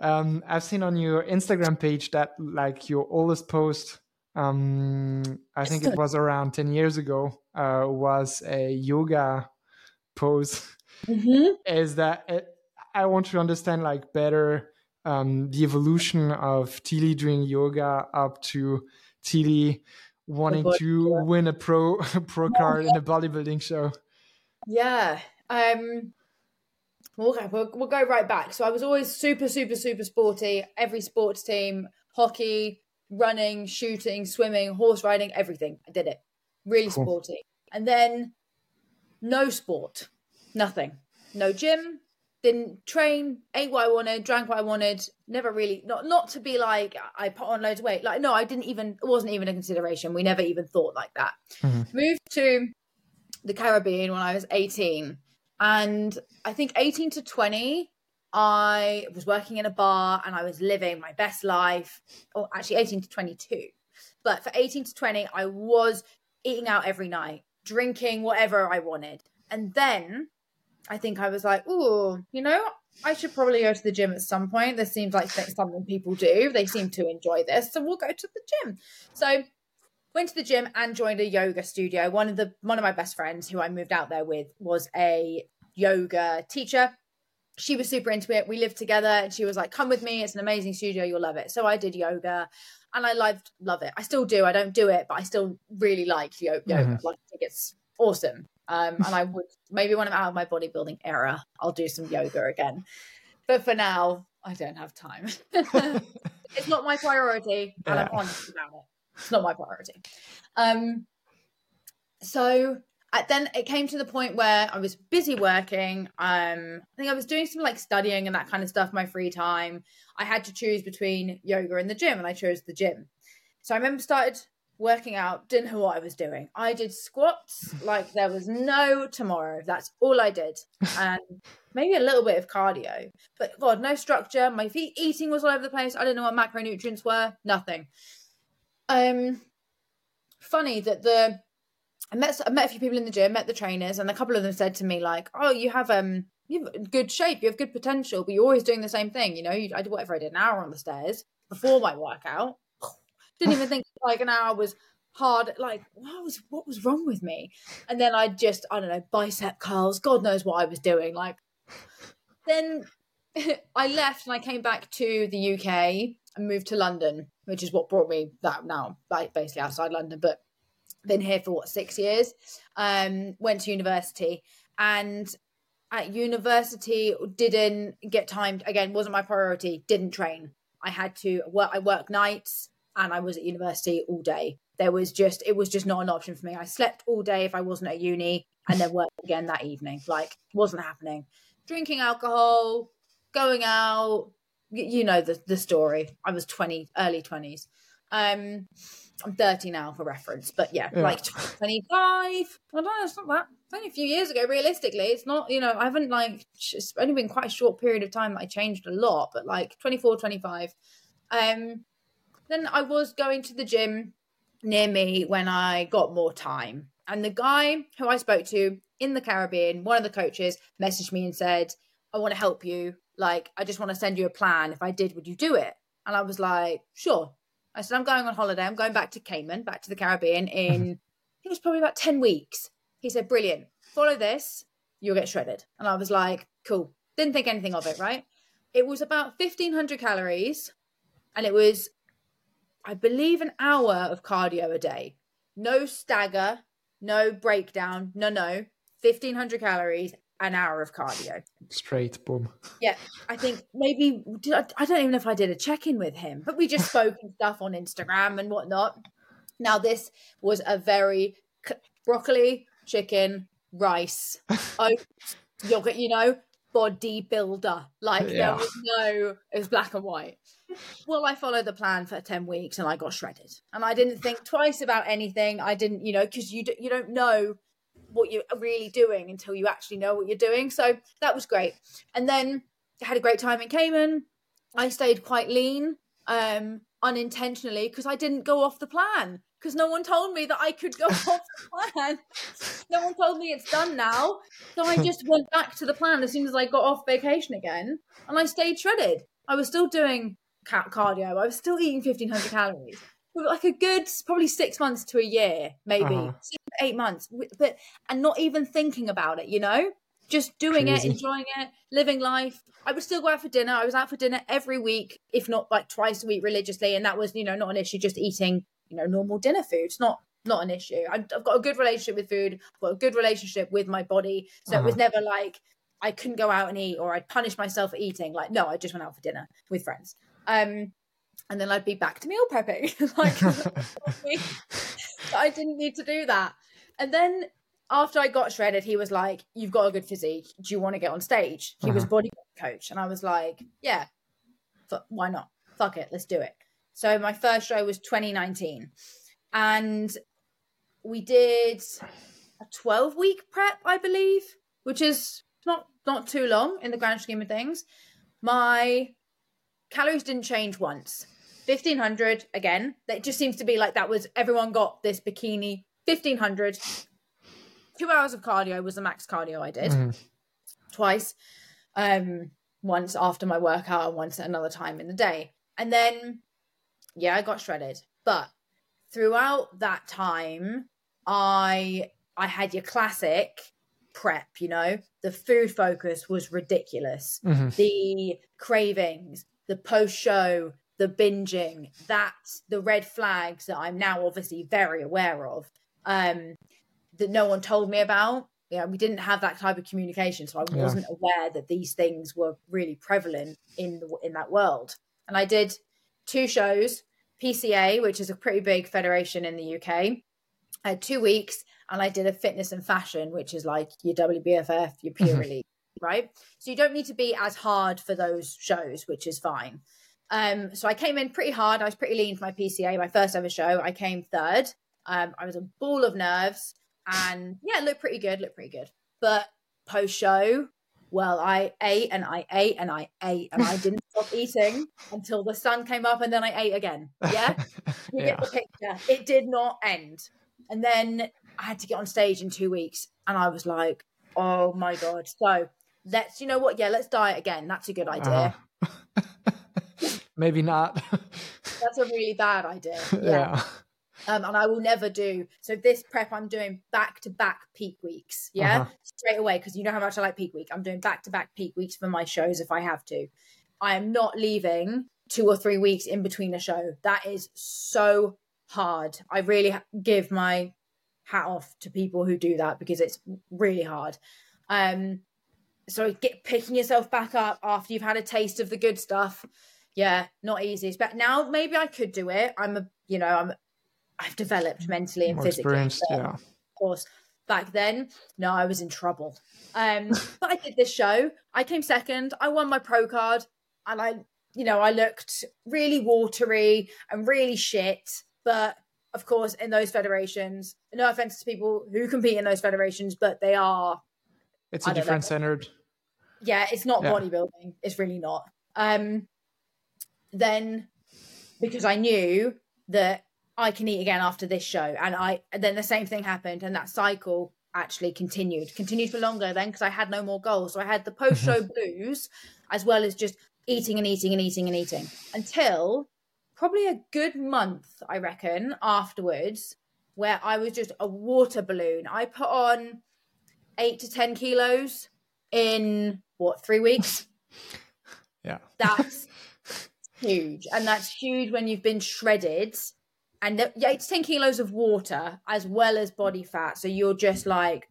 um, I've seen on your Instagram page that like your oldest post, um, I think it was around 10 years ago, uh, was a yoga pose. Mm-hmm. Is that it, I want to understand like better um, the evolution of Tilly doing yoga up to Tilly wanting to win a pro pro card in a bodybuilding show. Yeah. Um okay, we'll, we'll go right back. So I was always super, super, super sporty. Every sports team, hockey, running, shooting, swimming, horse riding, everything. I did it. Really cool. sporty. And then no sport. Nothing. No gym, didn't train, ate what I wanted, drank what I wanted. Never really not not to be like I put on loads of weight. Like no, I didn't even it wasn't even a consideration. We never even thought like that. Mm-hmm. Moved to the Caribbean when I was 18. And I think 18 to 20, I was working in a bar and I was living my best life. Or actually 18 to 22. But for 18 to 20, I was eating out every night, drinking whatever I wanted. And then I think I was like, oh, you know, I should probably go to the gym at some point. This seems like something people do. They seem to enjoy this, so we'll go to the gym. So went to the gym and joined a yoga studio. One of the one of my best friends who I moved out there with was a yoga teacher. She was super into it. We lived together and she was like, "Come with me. It's an amazing studio. You'll love it." So I did yoga and I loved love it. I still do. I don't do it, but I still really like yoga. Mm-hmm. Like I think it's awesome. Um, and I would maybe when I'm out of my bodybuilding era, I'll do some yoga again. But for now, I don't have time. it's not my priority, and yeah. I'm honest about it. It's not my priority. Um, so I, then it came to the point where I was busy working. Um, I think I was doing some like studying and that kind of stuff. My free time, I had to choose between yoga and the gym, and I chose the gym. So I remember started working out, didn't know what I was doing. I did squats like there was no tomorrow. That's all I did. And maybe a little bit of cardio. But God, no structure. My feet eating was all over the place. I didn't know what macronutrients were. Nothing. Um funny that the I met I met a few people in the gym, met the trainers, and a couple of them said to me like, "Oh, you have um, you have good shape, you have good potential, but you're always doing the same thing. You know, you, I did whatever I did an hour on the stairs before my workout, didn't even think like an hour was hard. Like what was what was wrong with me? And then I just I don't know bicep curls. God knows what I was doing. Like then I left and I came back to the UK and moved to London, which is what brought me that now, like basically outside London, but been here for what six years. Um, went to university and at university didn't get time again wasn't my priority didn't train i had to work i work nights and I was at university all day. There was just it was just not an option for me. I slept all day if I wasn't at uni and then worked again that evening. Like wasn't happening. Drinking alcohol, going out, you know the the story. I was 20 early 20s. Um I'm 30 now for reference, but yeah, yeah. like 25. I don't know, it's not that. It's only a few years ago, realistically. It's not, you know, I haven't like, it's only been quite a short period of time that I changed a lot, but like 24, 25. Um, then I was going to the gym near me when I got more time. And the guy who I spoke to in the Caribbean, one of the coaches, messaged me and said, I want to help you. Like, I just want to send you a plan. If I did, would you do it? And I was like, sure. I said, I'm going on holiday. I'm going back to Cayman, back to the Caribbean in, I think it was probably about 10 weeks. He said, brilliant. Follow this, you'll get shredded. And I was like, cool. Didn't think anything of it, right? It was about 1500 calories and it was I believe, an hour of cardio a day. No stagger, no breakdown, no, no. 1500 calories, an hour of cardio. Straight, boom. Yeah, I think maybe, I, don't even know if I did a check in with him, but we just spoke and stuff on Instagram and whatnot. Now, this was a very broccoli, chicken, rice, oats, yogurt, you know, bodybuilder. Like yeah. there was no, it was black and white. Well, I followed the plan for ten weeks and I got shredded, and I didn't think twice about anything. I didn't, you know, because you do, you don't know what you're really doing until you actually know what you're doing. So that was great, and then I had a great time in Cayman. I stayed quite lean. Um, unintentionally because I didn't go off the plan because no one told me that I could go off the plan. No one told me it's done now. So I just went back to the plan as soon as I got off vacation again and I stayed shredded. I was still doing cardio, I was still eating 1500 calories. But like a good probably six months to a year, maybe uh-huh. eight months, but and not even thinking about it, you know, just doing Crazy. it, enjoying it, living life. I would still go out for dinner. I was out for dinner every week, if not like twice a week religiously, and that was you know not an issue. Just eating you know normal dinner food. It's not not an issue. I've, I've got a good relationship with food. I've got a good relationship with my body. So uh-huh. it was uh-huh. never like I couldn't go out and eat or I'd punish myself for eating. Like no, I just went out for dinner with friends. Um, and then I'd be back to meal prepping. like I didn't need to do that. And then after I got shredded, he was like, "You've got a good physique. Do you want to get on stage?" He uh-huh. was body coach, and I was like, "Yeah, f- why not? Fuck it, let's do it." So my first show was 2019, and we did a 12 week prep, I believe, which is not not too long in the grand scheme of things. My calories didn't change once. 1500 again. It just seems to be like that was everyone got this bikini 1500. Two hours of cardio was the max cardio I did mm. twice. Um, once after my workout and once at another time in the day. And then, yeah, I got shredded. But throughout that time, I I had your classic prep, you know, the food focus was ridiculous. Mm-hmm. The cravings, the post show, the binging, that's the red flags that I'm now obviously very aware of, um, that no one told me about. Yeah, we didn't have that type of communication, so I yeah. wasn't aware that these things were really prevalent in the, in that world. And I did two shows, PCA, which is a pretty big federation in the UK. I had two weeks, and I did a fitness and fashion, which is like your WBFF, your Pure Elite right? So you don't need to be as hard for those shows, which is fine. Um, so I came in pretty hard. I was pretty lean for my PCA, my first ever show. I came third. Um, I was a ball of nerves, and yeah, it looked pretty good. Looked pretty good. But post show, well, I ate and I ate and I ate and I didn't stop eating until the sun came up, and then I ate again. Yeah, you yeah. get the picture. It did not end, and then I had to get on stage in two weeks, and I was like, oh my god. So let's you know what yeah let's diet again that's a good idea uh-huh. maybe not that's a really bad idea yeah, yeah. Um, and I will never do so. This prep I'm doing back to back peak weeks, yeah, uh-huh. straight away because you know how much I like peak week. I'm doing back to back peak weeks for my shows if I have to. I am not leaving two or three weeks in between a show. That is so hard. I really give my hat off to people who do that because it's really hard. Um, so get picking yourself back up after you've had a taste of the good stuff yeah not easy but now maybe i could do it i'm a you know i'm i've developed mentally and More physically yeah. of course back then no i was in trouble um but i did this show i came second i won my pro card and i you know i looked really watery and really shit but of course in those federations no offense to people who compete in those federations but they are it's a different standard yeah, it's not yeah. bodybuilding. It's really not. Um, then because I knew that I can eat again after this show, and I and then the same thing happened, and that cycle actually continued, continued for longer then because I had no more goals. So I had the post show blues as well as just eating and eating and eating and eating until probably a good month, I reckon, afterwards, where I was just a water balloon. I put on eight to 10 kilos in what three weeks yeah that's huge and that's huge when you've been shredded and the, yeah, it's 10 kilos of water as well as body fat. So you're just like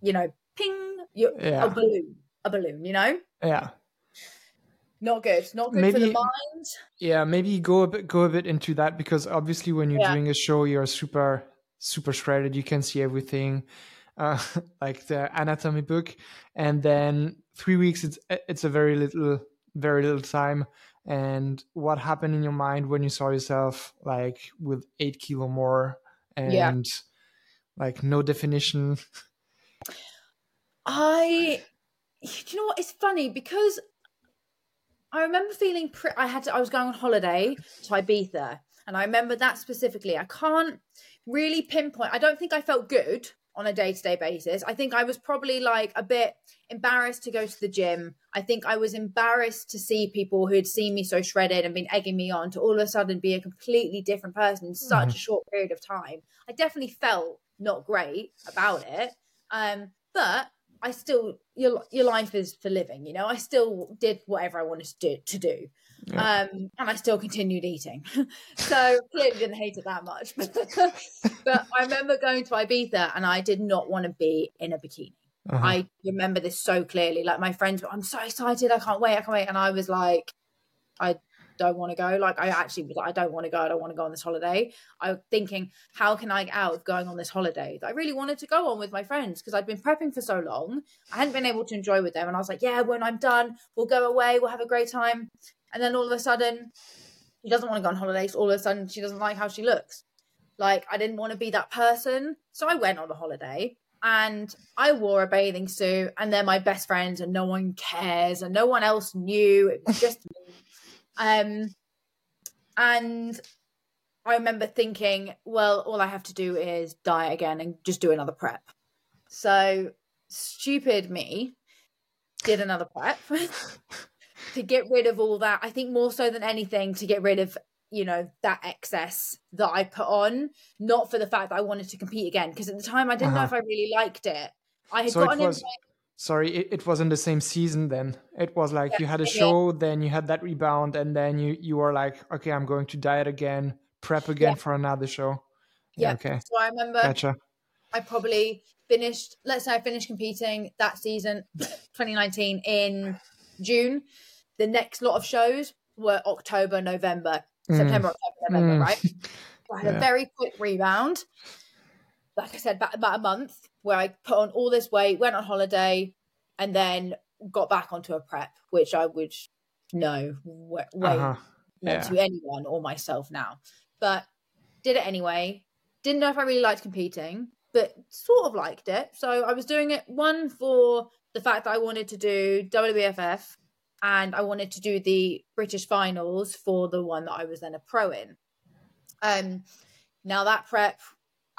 you know ping you're yeah. a balloon a balloon you know? Yeah. Not good not good maybe, for the mind. Yeah maybe go a bit go a bit into that because obviously when you're yeah. doing a show you're super super shredded. You can see everything uh, like the anatomy book. And then three weeks it's it's a very little very little time and what happened in your mind when you saw yourself like with eight kilo more and yeah. like no definition i you know what it's funny because I remember feeling. Pre- I had to. I was going on holiday to Ibiza, and I remember that specifically. I can't really pinpoint. I don't think I felt good on a day to day basis. I think I was probably like a bit embarrassed to go to the gym. I think I was embarrassed to see people who had seen me so shredded and been egging me on to all of a sudden be a completely different person in such mm. a short period of time. I definitely felt not great about it. Um, but I still your your life is for living, you know. I still did whatever I wanted to do to do. Yeah. Um, and I still continued eating. so clearly didn't hate it that much. but I remember going to Ibiza and I did not want to be in a bikini. Uh-huh. I remember this so clearly. Like my friends, I'm so excited. I can't wait. I can't wait. And I was like, I don't want to go. Like I actually was like, I don't want to go. I don't want to go on this holiday. I was thinking, how can I get out of going on this holiday that I really wanted to go on with my friends because I'd been prepping for so long. I hadn't been able to enjoy with them. And I was like, yeah, when I'm done, we'll go away. We'll have a great time. And then all of a sudden, she doesn't want to go on holidays. All of a sudden, she doesn't like how she looks. Like I didn't want to be that person. So I went on a holiday and I wore a bathing suit and they're my best friends and no one cares and no one else knew. It was just me. Um, and I remember thinking, well, all I have to do is diet again and just do another prep. So stupid me did another prep to get rid of all that. I think more so than anything to get rid of you know that excess that I put on, not for the fact that I wanted to compete again. Because at the time, I didn't uh-huh. know if I really liked it. I had so gotten was, Sorry, it, it was in the same season. Then it was like yeah, you had a show, yeah. then you had that rebound, and then you you were like, okay, I'm going to diet again, prep again yeah. for another show. Yeah. Okay. So I remember. Gotcha. I probably finished. Let's say I finished competing that season, 2019 in June. The next lot of shows were October, November. Mm. September, October, November, mm. right? So I had yeah. a very quick rebound. Like I said, about, about a month where I put on all this weight, went on holiday, and then got back onto a prep, which I would know wait uh-huh. yeah. to anyone or myself now. But did it anyway. Didn't know if I really liked competing, but sort of liked it. So I was doing it one for the fact that I wanted to do WBFF and I wanted to do the British finals for the one that I was then a pro in. Um, now that prep,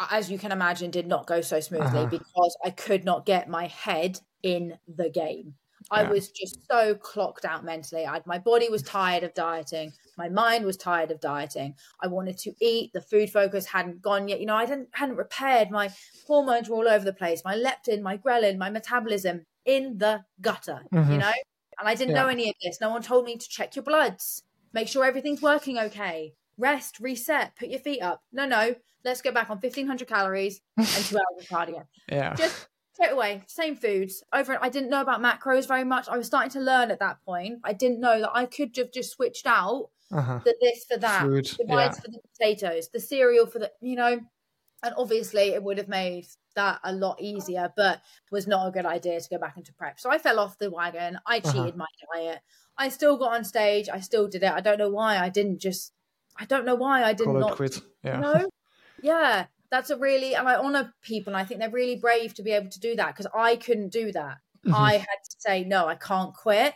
as you can imagine, did not go so smoothly uh-huh. because I could not get my head in the game. I was just so clocked out mentally. I, my body was tired of dieting. My mind was tired of dieting. I wanted to eat. The food focus hadn't gone yet. You know, I didn't hadn't repaired. My hormones were all over the place. My leptin, my ghrelin, my metabolism in the gutter. Mm-hmm. You know, and I didn't yeah. know any of this. No one told me to check your bloods, make sure everything's working okay, rest, reset, put your feet up. No, no, let's go back on 1500 calories and two hours of cardio. Yeah. Just straight away, same foods. Over, I didn't know about macros very much. I was starting to learn at that point. I didn't know that I could have just switched out uh-huh. the this for that, Food, the rice yeah. for the potatoes, the cereal for the, you know, and obviously it would have made that a lot easier, but was not a good idea to go back into prep. So I fell off the wagon. I uh-huh. cheated uh-huh. my diet. I still got on stage. I still did it. I don't know why I didn't just. I don't know why I did Call not quit. Yeah. You know? yeah, that's a really and I honor people. and I think they're really brave to be able to do that because I couldn't do that. Mm-hmm. I had to say no. I can't quit.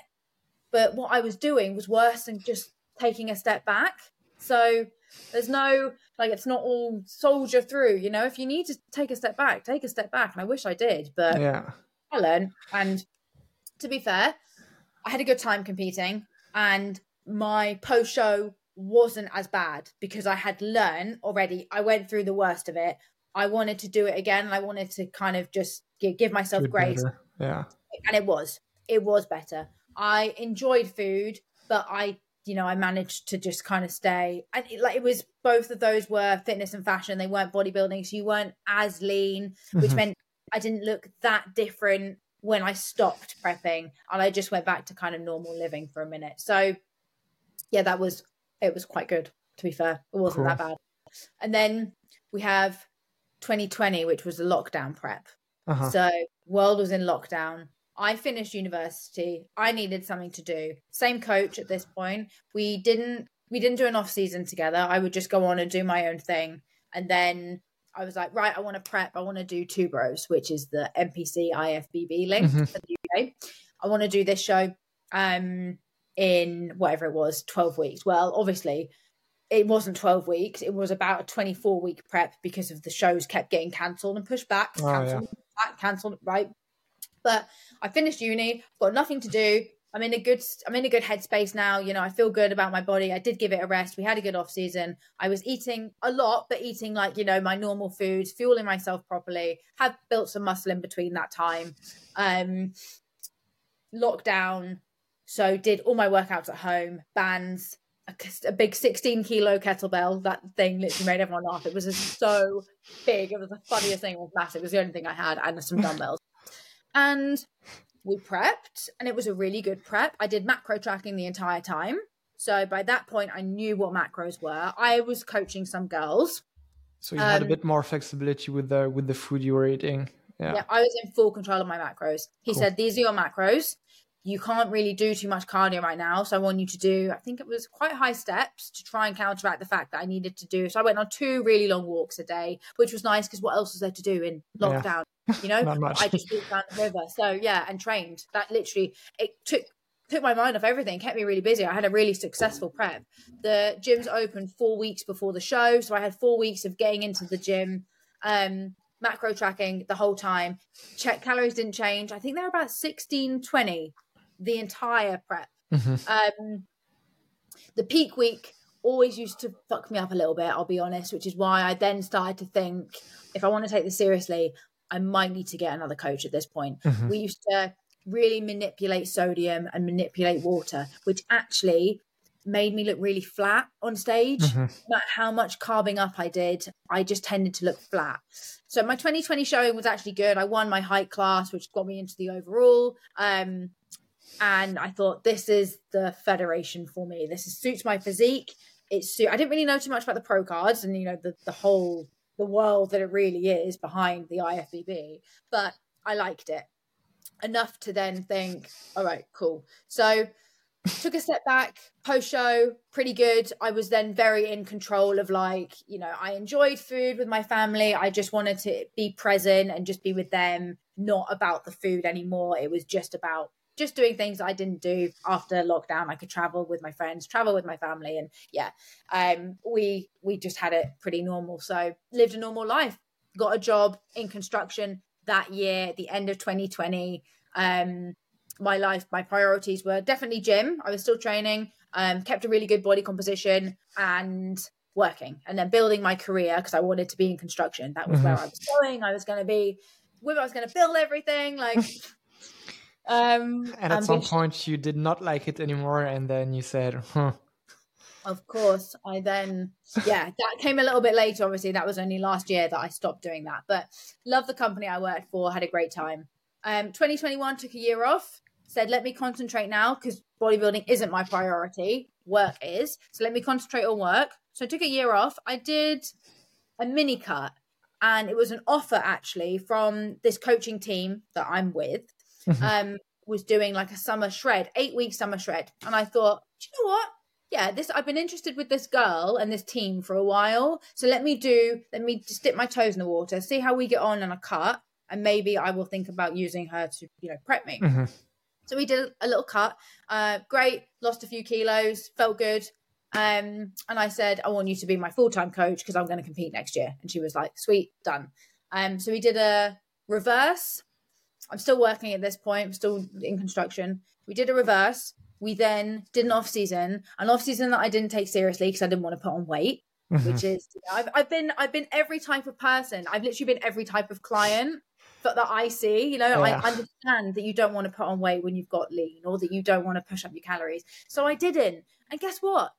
But what I was doing was worse than just taking a step back. So there's no like it's not all soldier through. You know, if you need to take a step back, take a step back. And I wish I did, but yeah, I learned. And to be fair, I had a good time competing, and my post show wasn't as bad because I had learned already. I went through the worst of it. I wanted to do it again, and I wanted to kind of just give, give myself grace. Better. Yeah, and it was. It was better. I enjoyed food, but I you know, I managed to just kind of stay. And it, like it was both of those were fitness and fashion. They weren't bodybuilding, so you weren't as lean, which mm-hmm. meant I didn't look that different when I stopped prepping, and I just went back to kind of normal living for a minute. So, yeah, that was it was quite good. To be fair, it wasn't that bad. And then we have 2020, which was a lockdown prep. Uh-huh. So world was in lockdown. I finished university. I needed something to do. Same coach at this point. We didn't we didn't do an off season together. I would just go on and do my own thing. And then I was like, right, I want to prep. I want to do Two Bros, which is the NPC IFBB link mm-hmm. for the UK. I want to do this show. Um, in whatever it was, 12 weeks. Well, obviously, it wasn't 12 weeks. It was about a 24 week prep because of the shows kept getting cancelled and pushed back, Oh, cancelled, back, cancelled, right? But I finished uni, got nothing to do. I'm in a good I'm in a good headspace now. You know, I feel good about my body. I did give it a rest. We had a good off season. I was eating a lot, but eating like, you know, my normal foods, fueling myself properly. Have built some muscle in between that time. Um lockdown. So did all my workouts at home, bands, a, a big 16 kilo kettlebell. That thing literally made everyone laugh. It was so big. It was the funniest thing. It was massive. It was the only thing I had, and some dumbbells. And we prepped, and it was a really good prep. I did macro tracking the entire time. So by that point, I knew what macros were. I was coaching some girls. So you had a Um, bit more flexibility with the with the food you were eating. Yeah. Yeah, I was in full control of my macros. He Cool. said, These are your macros. You can't really do too much cardio right now. So I want you to do, I think it was quite high steps to try and counteract the fact that I needed to do. So I went on two really long walks a day, which was nice because what else was there to do in Yeah. You know, I just walked down the river. So yeah, and trained. That literally, it took took my mind off everything, kept me really busy. I had a really successful prep. The gyms opened four weeks before the show. So I had four weeks of getting into the gym. Um, macro tracking the whole time. Check calories didn't change. I think they're about 16, 20 the entire prep. Mhm. Um, the peak week always used to fuck me up a little bit, I'll be honest, which is why I then started to think if I want to take this seriously, I might need to get another coach at this point. Mhm. We used to really manipulate sodium and manipulate water, which actually made me look really flat on stage. Mhm. No matter how much carving up I did, I just tended to look flat. So my 2020 showing was actually good. I won my height class, which got me into the overall. Um, and I thought this is the federation for me. This is, suits my physique. It's su- I didn't really know too much about the pro cards and you know the the whole the world that it really is behind the IFBB, but I liked it enough to then think, all right, cool. So took a step back post show pretty good. I was then very in control of like you know i enjoyed food with my family. I just wanted to be present and just be with them not about the food anymore. It was just about just doing things i didn't do after lockdown i could travel with my friends travel with my family and yeah um we we just had it pretty normal so lived a normal life got a job in construction that year the end of 2020 um my life, my priorities were definitely gym. I was still training, um, kept a really good body composition and working and then building my career because I wanted to be in construction. That was where I was going. I was going to be, where I was going to build everything. Like, um, And at some point, you did not like it anymore, and then you said, huh. Of course. I then, yeah, that came a little bit later. Obviously, that was only last year that I stopped doing that. But love the company I worked for, had a great time. Um, 2021 took a year off, said, let me concentrate now because bodybuilding isn't my priority. Work is. So let me concentrate on work. So I took a year off. I did a mini cut and it was an offer actually from this coaching team that I'm with. Mhm. Um, was doing like a summer shred, eight week summer shred. And I thought, do you know what? yeah, this I've been interested with this girl and this team for a while. So let me do, let me just dip my toes in the water, see how we get on on a cut, and maybe I will think about using her to, you know, prep me. Mhm. So we did a little cut. Uh, great, lost a few kilos, felt good. Um, and I said, I want you to be my full time coach because I'm going to compete next year. And she was like, sweet, done. Um, so we did a reverse. I'm still working at this point, I'm still in construction. We did a reverse. We then did an off season, an off season that I didn't take seriously because I didn't want to put on weight Mhm. which is you know, I've, I've been I've been every type of person. I've literally been every type of client that, that I see. You know, Yeah. I understand that you don't want to put on weight when you've got lean, or that you don't want to push up your calories. So I didn't, and guess what?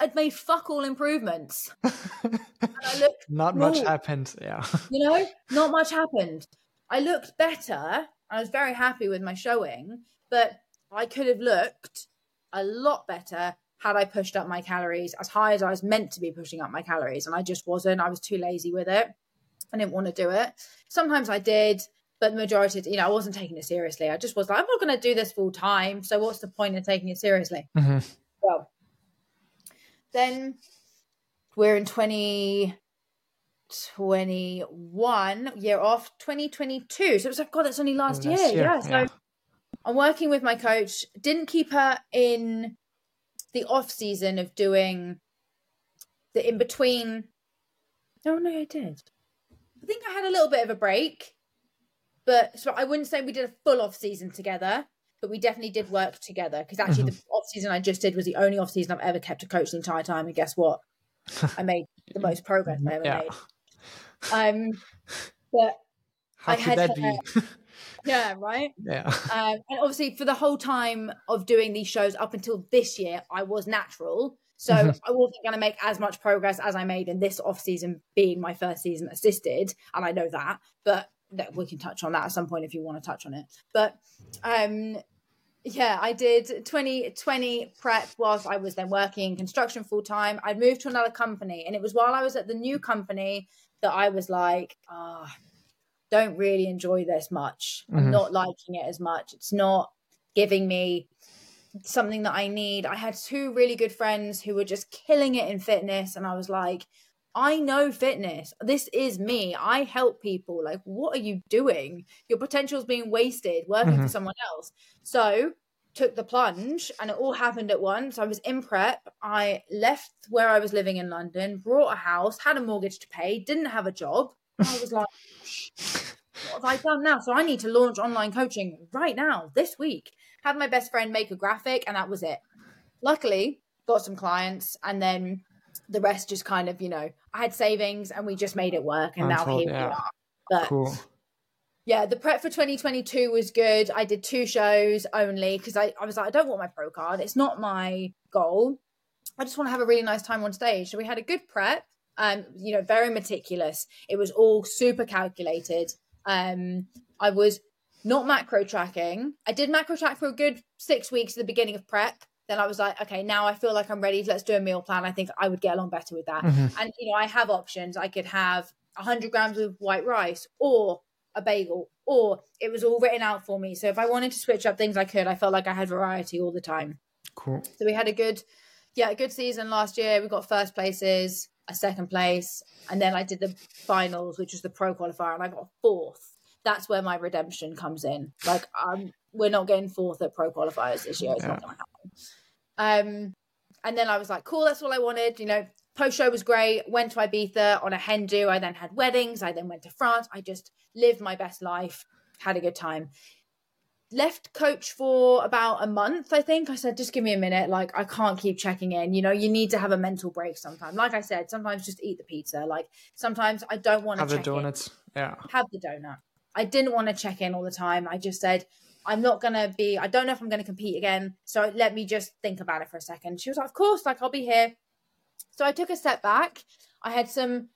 I'd made fuck all improvements, and I looked not much happened. Yeah. you know, not much happened. I looked better. I was very happy with my showing, but I could have looked a lot better had I pushed up my calories as high as I was meant to be pushing up my calories. And I just wasn't. I was too lazy with it. I didn't want to do it. Sometimes I did, but the majority, you know, I wasn't taking it seriously. I just was like, I'm not going to do this full time. So what's the point in taking it seriously? Mhm. Well, then we're in 2021, year off, 2022. So it's like, God, that's only last, Last year. year, Yeah. So yeah. I'm working with my coach. Didn't keep her in the off season of doing the in between. No, no, I did. I think I had a little bit of a break, but so I wouldn't say we did a full off season together, but we definitely did work together because actually mm-hmm. the off season I just did was the only off season I've ever kept a coach the entire time, and guess what? I made the most progress I ever yeah. made. Um, but How I had that be? yeah, right. Yeah. Um, and obviously, for the whole time of doing these shows up until this year, I was natural. So mm-hmm. I wasn't going to make as much progress as I made in this off season, being my first season assisted, and I know that. But we can touch on that at some point if you want to touch on it. But um, yeah, I did 2020 prep whilst I was then working in construction full time. I moved to another company, and it was while I was at the new company that I was like, ah, oh, don't really enjoy this much. Mm-hmm. I'm not liking it as much. It's not giving me something that I need. I had two really good friends who were just killing it in fitness, and I was like, I know fitness. This is me. I help people. Like, what are you doing? Your potential is being wasted working mm-hmm. for someone else. So, took the plunge, and it all happened at once. I was in prep. I left where I was living in London, brought a house, had a mortgage to pay, didn't have a job. I was like, what have I done now? So I need to launch online coaching right now, this week had my best friend make a graphic, and that was it. Luckily, got some clients, and then the rest just kind of, you know, I had savings, and we just made it work, and now here yeah. we are. But cool. Yeah, the prep for 2022 was good. I did two shows only because I, I was like, I don't want my pro card. It's not my goal. I just want to have a really nice time on stage. So we had a good prep, um, you know, very meticulous. It was all super calculated. Um, I was not macro tracking. I did macro track for a good six weeks at the beginning of prep. Then I was like, okay, now I feel like I'm ready. Let's do a meal plan. I think I would get along better with that. Mm-hmm. And you know, I have options. I could have 100 grams of white rice or a bagel, or it was all written out for me. So if I wanted to switch up things, I could. I felt like I had variety all the time. Cool. So we had a good, yeah, a good season last year. We got first places, a second place, and then I did the finals, which was the pro qualifier, and I got fourth that's where my redemption comes in. Like, um, we're not getting fourth at pro qualifiers this year. It's yeah. not going to happen. Um, and then I was like, cool, that's all I wanted. You know, post show was great. Went to Ibiza on a hen do. I then had weddings. I then went to France. I just lived my best life, had a good time. Left coach for about a month, I think. I said, just give me a minute. Like, I can't keep checking in. You know, you need to have a mental break sometimes. Like I said, sometimes just eat the pizza. Like, sometimes I don't want to have the donuts. In. Yeah. Have the donut. I didn't want to check in all the time. I just said, I'm not going to be, I don't know if I'm going to compete again. So let me just think about it for a second. She was like, Of course, like I'll be here. So I took a step back. I had some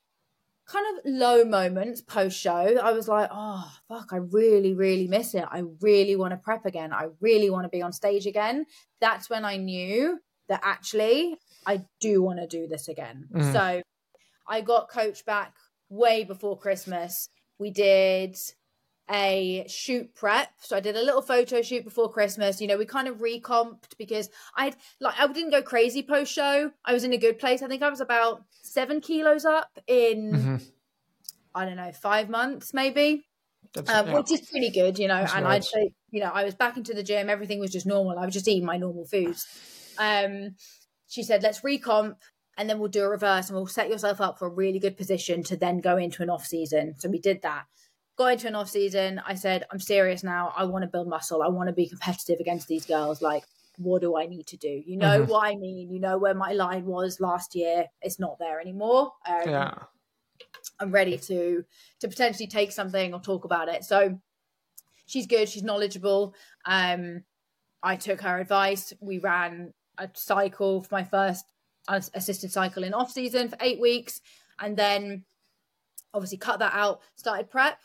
kind of low moments post show. I was like, Oh, fuck, I really, really miss it. I really want to prep again. I really want to be on stage again. That's when I knew that actually I do want to do this again. Mm. So I got coach back way before Christmas. We did a shoot prep. So I did a little photo shoot before Christmas. You know, we kind of recomped because I had like I didn't go crazy post show. I was in a good place. I think I was about seven kilos up in mm-hmm. I don't know five months maybe, um, which is pretty good. You know, That's and right. I'd you know I was back into the gym. Everything was just normal. I was just eating my normal foods. Um, she said, "Let's recomp." And then we'll do a reverse and we'll set yourself up for a really good position to then go into an off season. So we did that got into an off season. I said, I'm serious now. I want to build muscle. I want to be competitive against these girls. Like, what do I need to do? You know mm-hmm. what I mean. You know where my line was last year. It's not there anymore. Um, yeah. I'm ready to to potentially take something or talk about it. So she's good. She's knowledgeable. Um, I took her advice. We ran a cycle for my first assisted cycle in off season for eight weeks, and then obviously cut that out. Started prep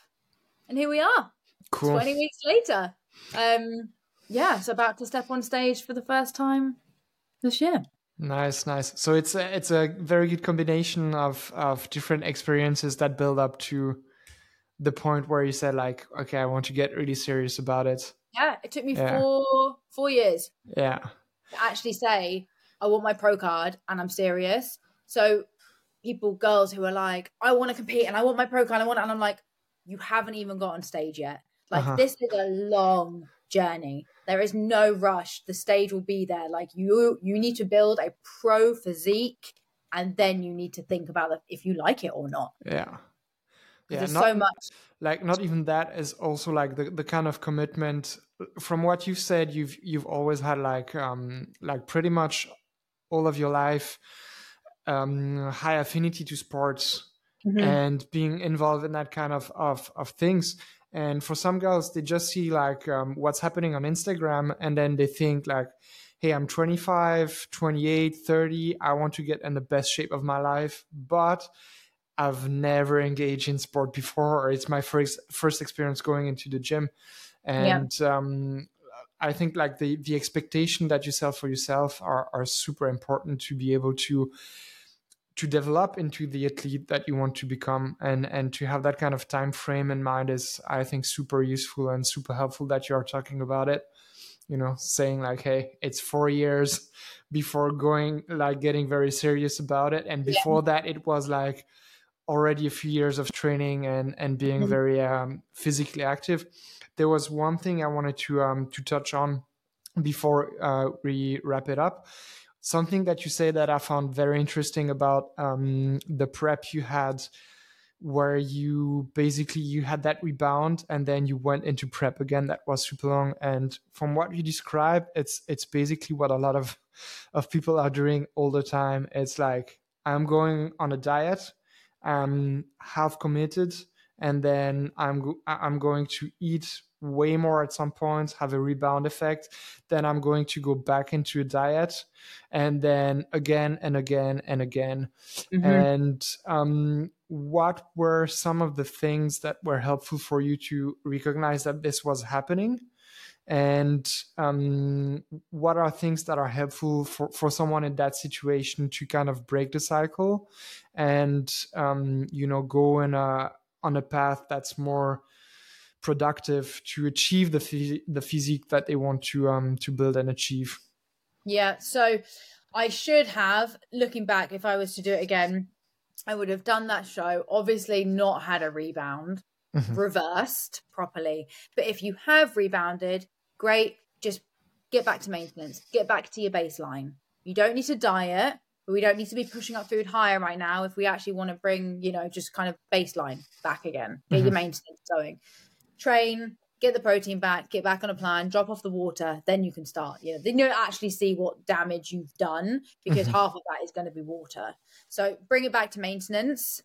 and here we are. Cool. 20 weeks later. Um, yeah, so about to step on stage for the first time this year. Nice, nice. So it's a, it's a very good combination of of different experiences that build up to the point where you said like, okay, I want to get really serious about it. Yeah, it took me yeah. four four years. Yeah. To actually say I want my pro card and I'm serious. So people, girls who are like, I want to compete and I want my pro card, I want, it, and I'm like, you haven't even got on stage yet. Like uh-huh. this is a long journey There is no rush. The stage will be there. Like you, you need to build a pro physique, and then you need to think about if you like it or not. Yeah, yeah. There's not, so much. Like not even that is also like the the kind of commitment. From what you've said, you've you've always had like um like pretty much all of your life um high affinity to sports mm-hmm. and being involved in that kind of of of things and for some girls they just see like um, what's happening on instagram and then they think like hey i'm 25 28 30 i want to get in the best shape of my life but i've never engaged in sport before or it's my first first experience going into the gym and yeah. um, i think like the the expectation that you set for yourself are are super important to be able to to develop into the athlete that you want to become. And and to have that kind of time frame in mind is i think super useful and super helpful that you are talking about it. You know saying like hey it's four years before going like getting very serious about it. And before yeah. that it was like already a few years of training and and being mm-hmm. very um, physically active. There was one thing i wanted to um to touch on before uh, we wrap it up something that you say that I found very interesting about um, the prep you had, where you basically you had that rebound and then you went into prep again. That was super long, and from what you describe, it's it's basically what a lot of of people are doing all the time. It's like I'm going on a diet, I'm half committed, and then I'm I'm going to eat way more at some point, have a rebound effect, then I'm going to go back into a diet and then again and again and again. Mm-hmm. And um, what were some of the things that were helpful for you to recognize that this was happening? And um, what are things that are helpful for, for someone in that situation to kind of break the cycle and, um, you know, go in a, on a path that's more productive to achieve the the physique that they want to um to build and achieve. Yeah, so I should have looking back if I was to do it again, I would have done that show, obviously not had a rebound, mm-hmm. reversed properly. But if you have rebounded, great, just get back to maintenance, get back to your baseline. You don't need to diet, but we don't need to be pushing up food higher right now if we actually want to bring, you know, just kind of baseline back again. Get mm-hmm. your maintenance going train, get the protein back, get back on a plan, drop off the water, then you can start. You know, then you actually see what damage you've done because mm-hmm. half of that is going to be water. So bring it back to maintenance,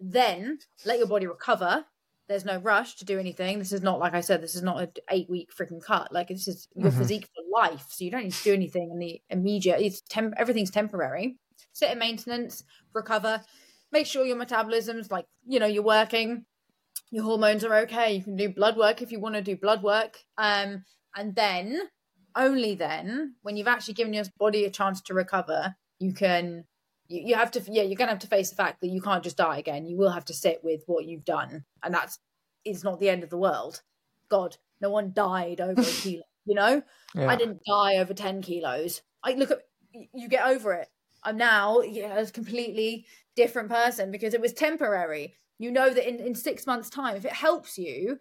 then let your body recover. There's no rush to do anything. This is not like I said. This is not an eight week freaking cut. Like this is your mm-hmm. physique for life. So you don't need to do anything in the immediate. It's temp- everything's temporary. Sit in maintenance, recover, make sure your metabolism's like you know you're working your hormones are okay. You can do blood work if you want to do blood work. Um, and then, only then, when you've actually given your body a chance to recover, you can. You, you have to, yeah, you're gonna have to face the fact that you can't just die again. You will have to sit with what you've done, and that's it's not the end of the world. God, no one died over a kilo. You know, yeah. I didn't die over ten kilos. I look at you get over it. I'm now yeah, a completely different person because it was temporary you know that in, in six months' time, if it helps you,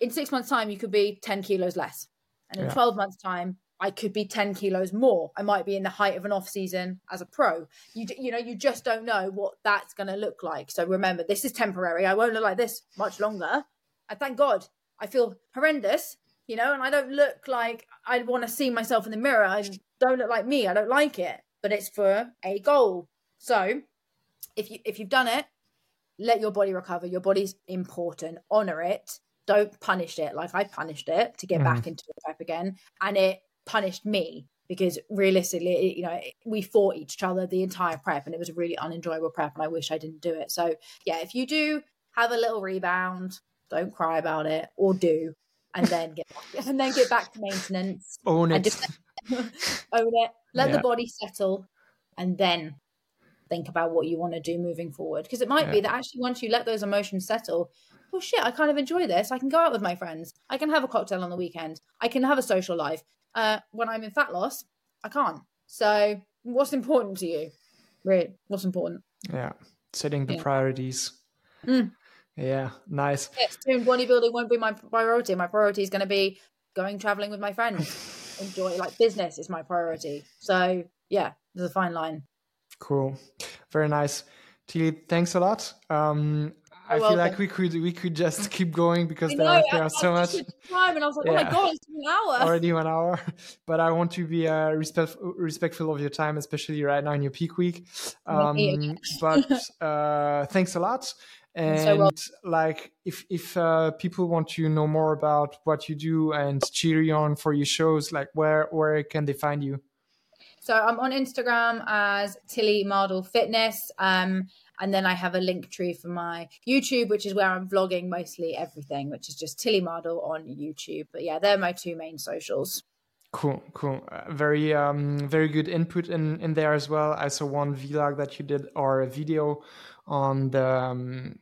in six months' time, you could be 10 kilos less. And in yeah. 12 months' time, I could be 10 kilos more. I might be in the height of an off season as a pro. You, you know, you just don't know what that's going to look like. So remember, this is temporary. I won't look like this much longer. And thank God I feel horrendous, you know, and I don't look like I want to see myself in the mirror. I don't look like me. I don't like it, but it's for a goal. So if you, if you've done it, let your body recover. Your body's important. Honor it. Don't punish it like I punished it to get mm. back into the prep again. And it punished me because realistically, you know, we fought each other the entire prep and it was a really unenjoyable prep. And I wish I didn't do it. So, yeah, if you do have a little rebound, don't cry about it or do. And then get back, and then get back to maintenance. Own it. Just, own it. Let yeah. the body settle, and then think about what you want to do moving forward. Because it might yeah. be that actually once you let those emotions settle, well, shit, I kind of enjoy this. I can go out with my friends. I can have a cocktail on the weekend. I can have a social life. Uh, when I'm in fat loss, I can't. So, what's important to you? Really, what's important? Yeah, setting the yeah. priorities. Mm. Yeah, nice. Yes, doing bodybuilding won't be my priority. My priority is going to be going traveling with my friends. Enjoy like business is my priority. So yeah, there's a fine line. Cool, very nice. Tilly, thanks a lot. Um, I feel like we could we could just keep going because there, are, there are so much time, and I was like, yeah. oh my god, it's an hour already, one hour. But I want to be uh, respectful respectful of your time, especially right now in your peak week. Um, but uh, thanks a lot. And so well. like, if if uh, people want to know more about what you do and cheer you on for your shows, like where where can they find you? So I'm on Instagram as Tilly Mardle Fitness. Um, and then I have a Linktree for my YouTube, which is where I'm vlogging mostly everything, which is just Tilly Mardle on YouTube. But yeah, they're my two main socials. Cool, cool. Uh, very, um, very good input in in there as well. I saw one vlog that you did or a video on the um,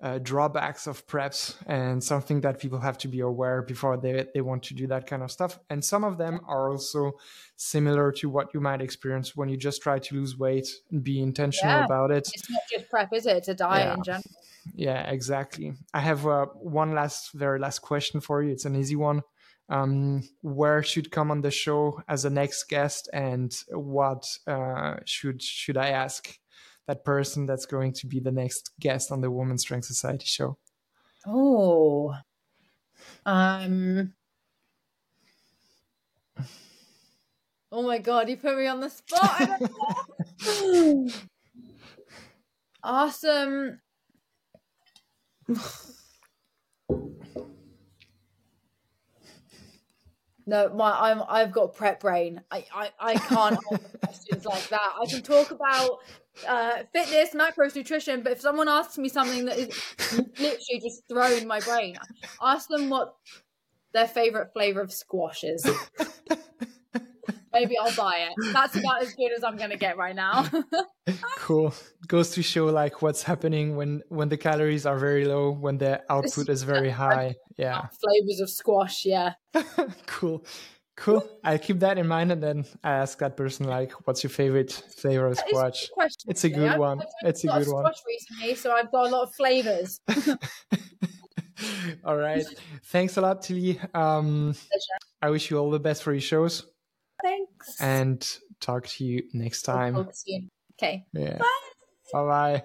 uh, drawbacks of preps and something that people have to be aware before they, they want to do that kind of stuff. And some of them are also similar to what you might experience when you just try to lose weight and be intentional yeah. about it. It's not just prep, is it? It's a diet yeah. in general. Yeah, exactly. I have uh, one last, very last question for you. It's an easy one. Um, where should come on the show as a next guest, and what uh, should should I ask? That person that's going to be the next guest on the Women's Strength Society show? Oh, um, oh my god, you put me on the spot. awesome. No, my I'm I've got prep brain. I I, I can't answer questions like that. I can talk about uh, fitness, macros, nutrition, but if someone asks me something that is literally just thrown my brain, ask them what their favorite flavor of squash is. Maybe I'll buy it. That's about as good as I'm gonna get right now. cool. Goes to show like what's happening when when the calories are very low, when the output is very high. Yeah. Flavors of squash. Yeah. cool. Cool. I'll keep that in mind and then I ask that person like, "What's your favorite flavor of squash?" It's a good one. It's a good one. Recently, so I've got a lot of flavors. all right. Thanks a lot, Tilly. Um, I wish you all the best for your shows. Thanks. And talk to you next time. Okay. Yeah. Bye. Bye bye.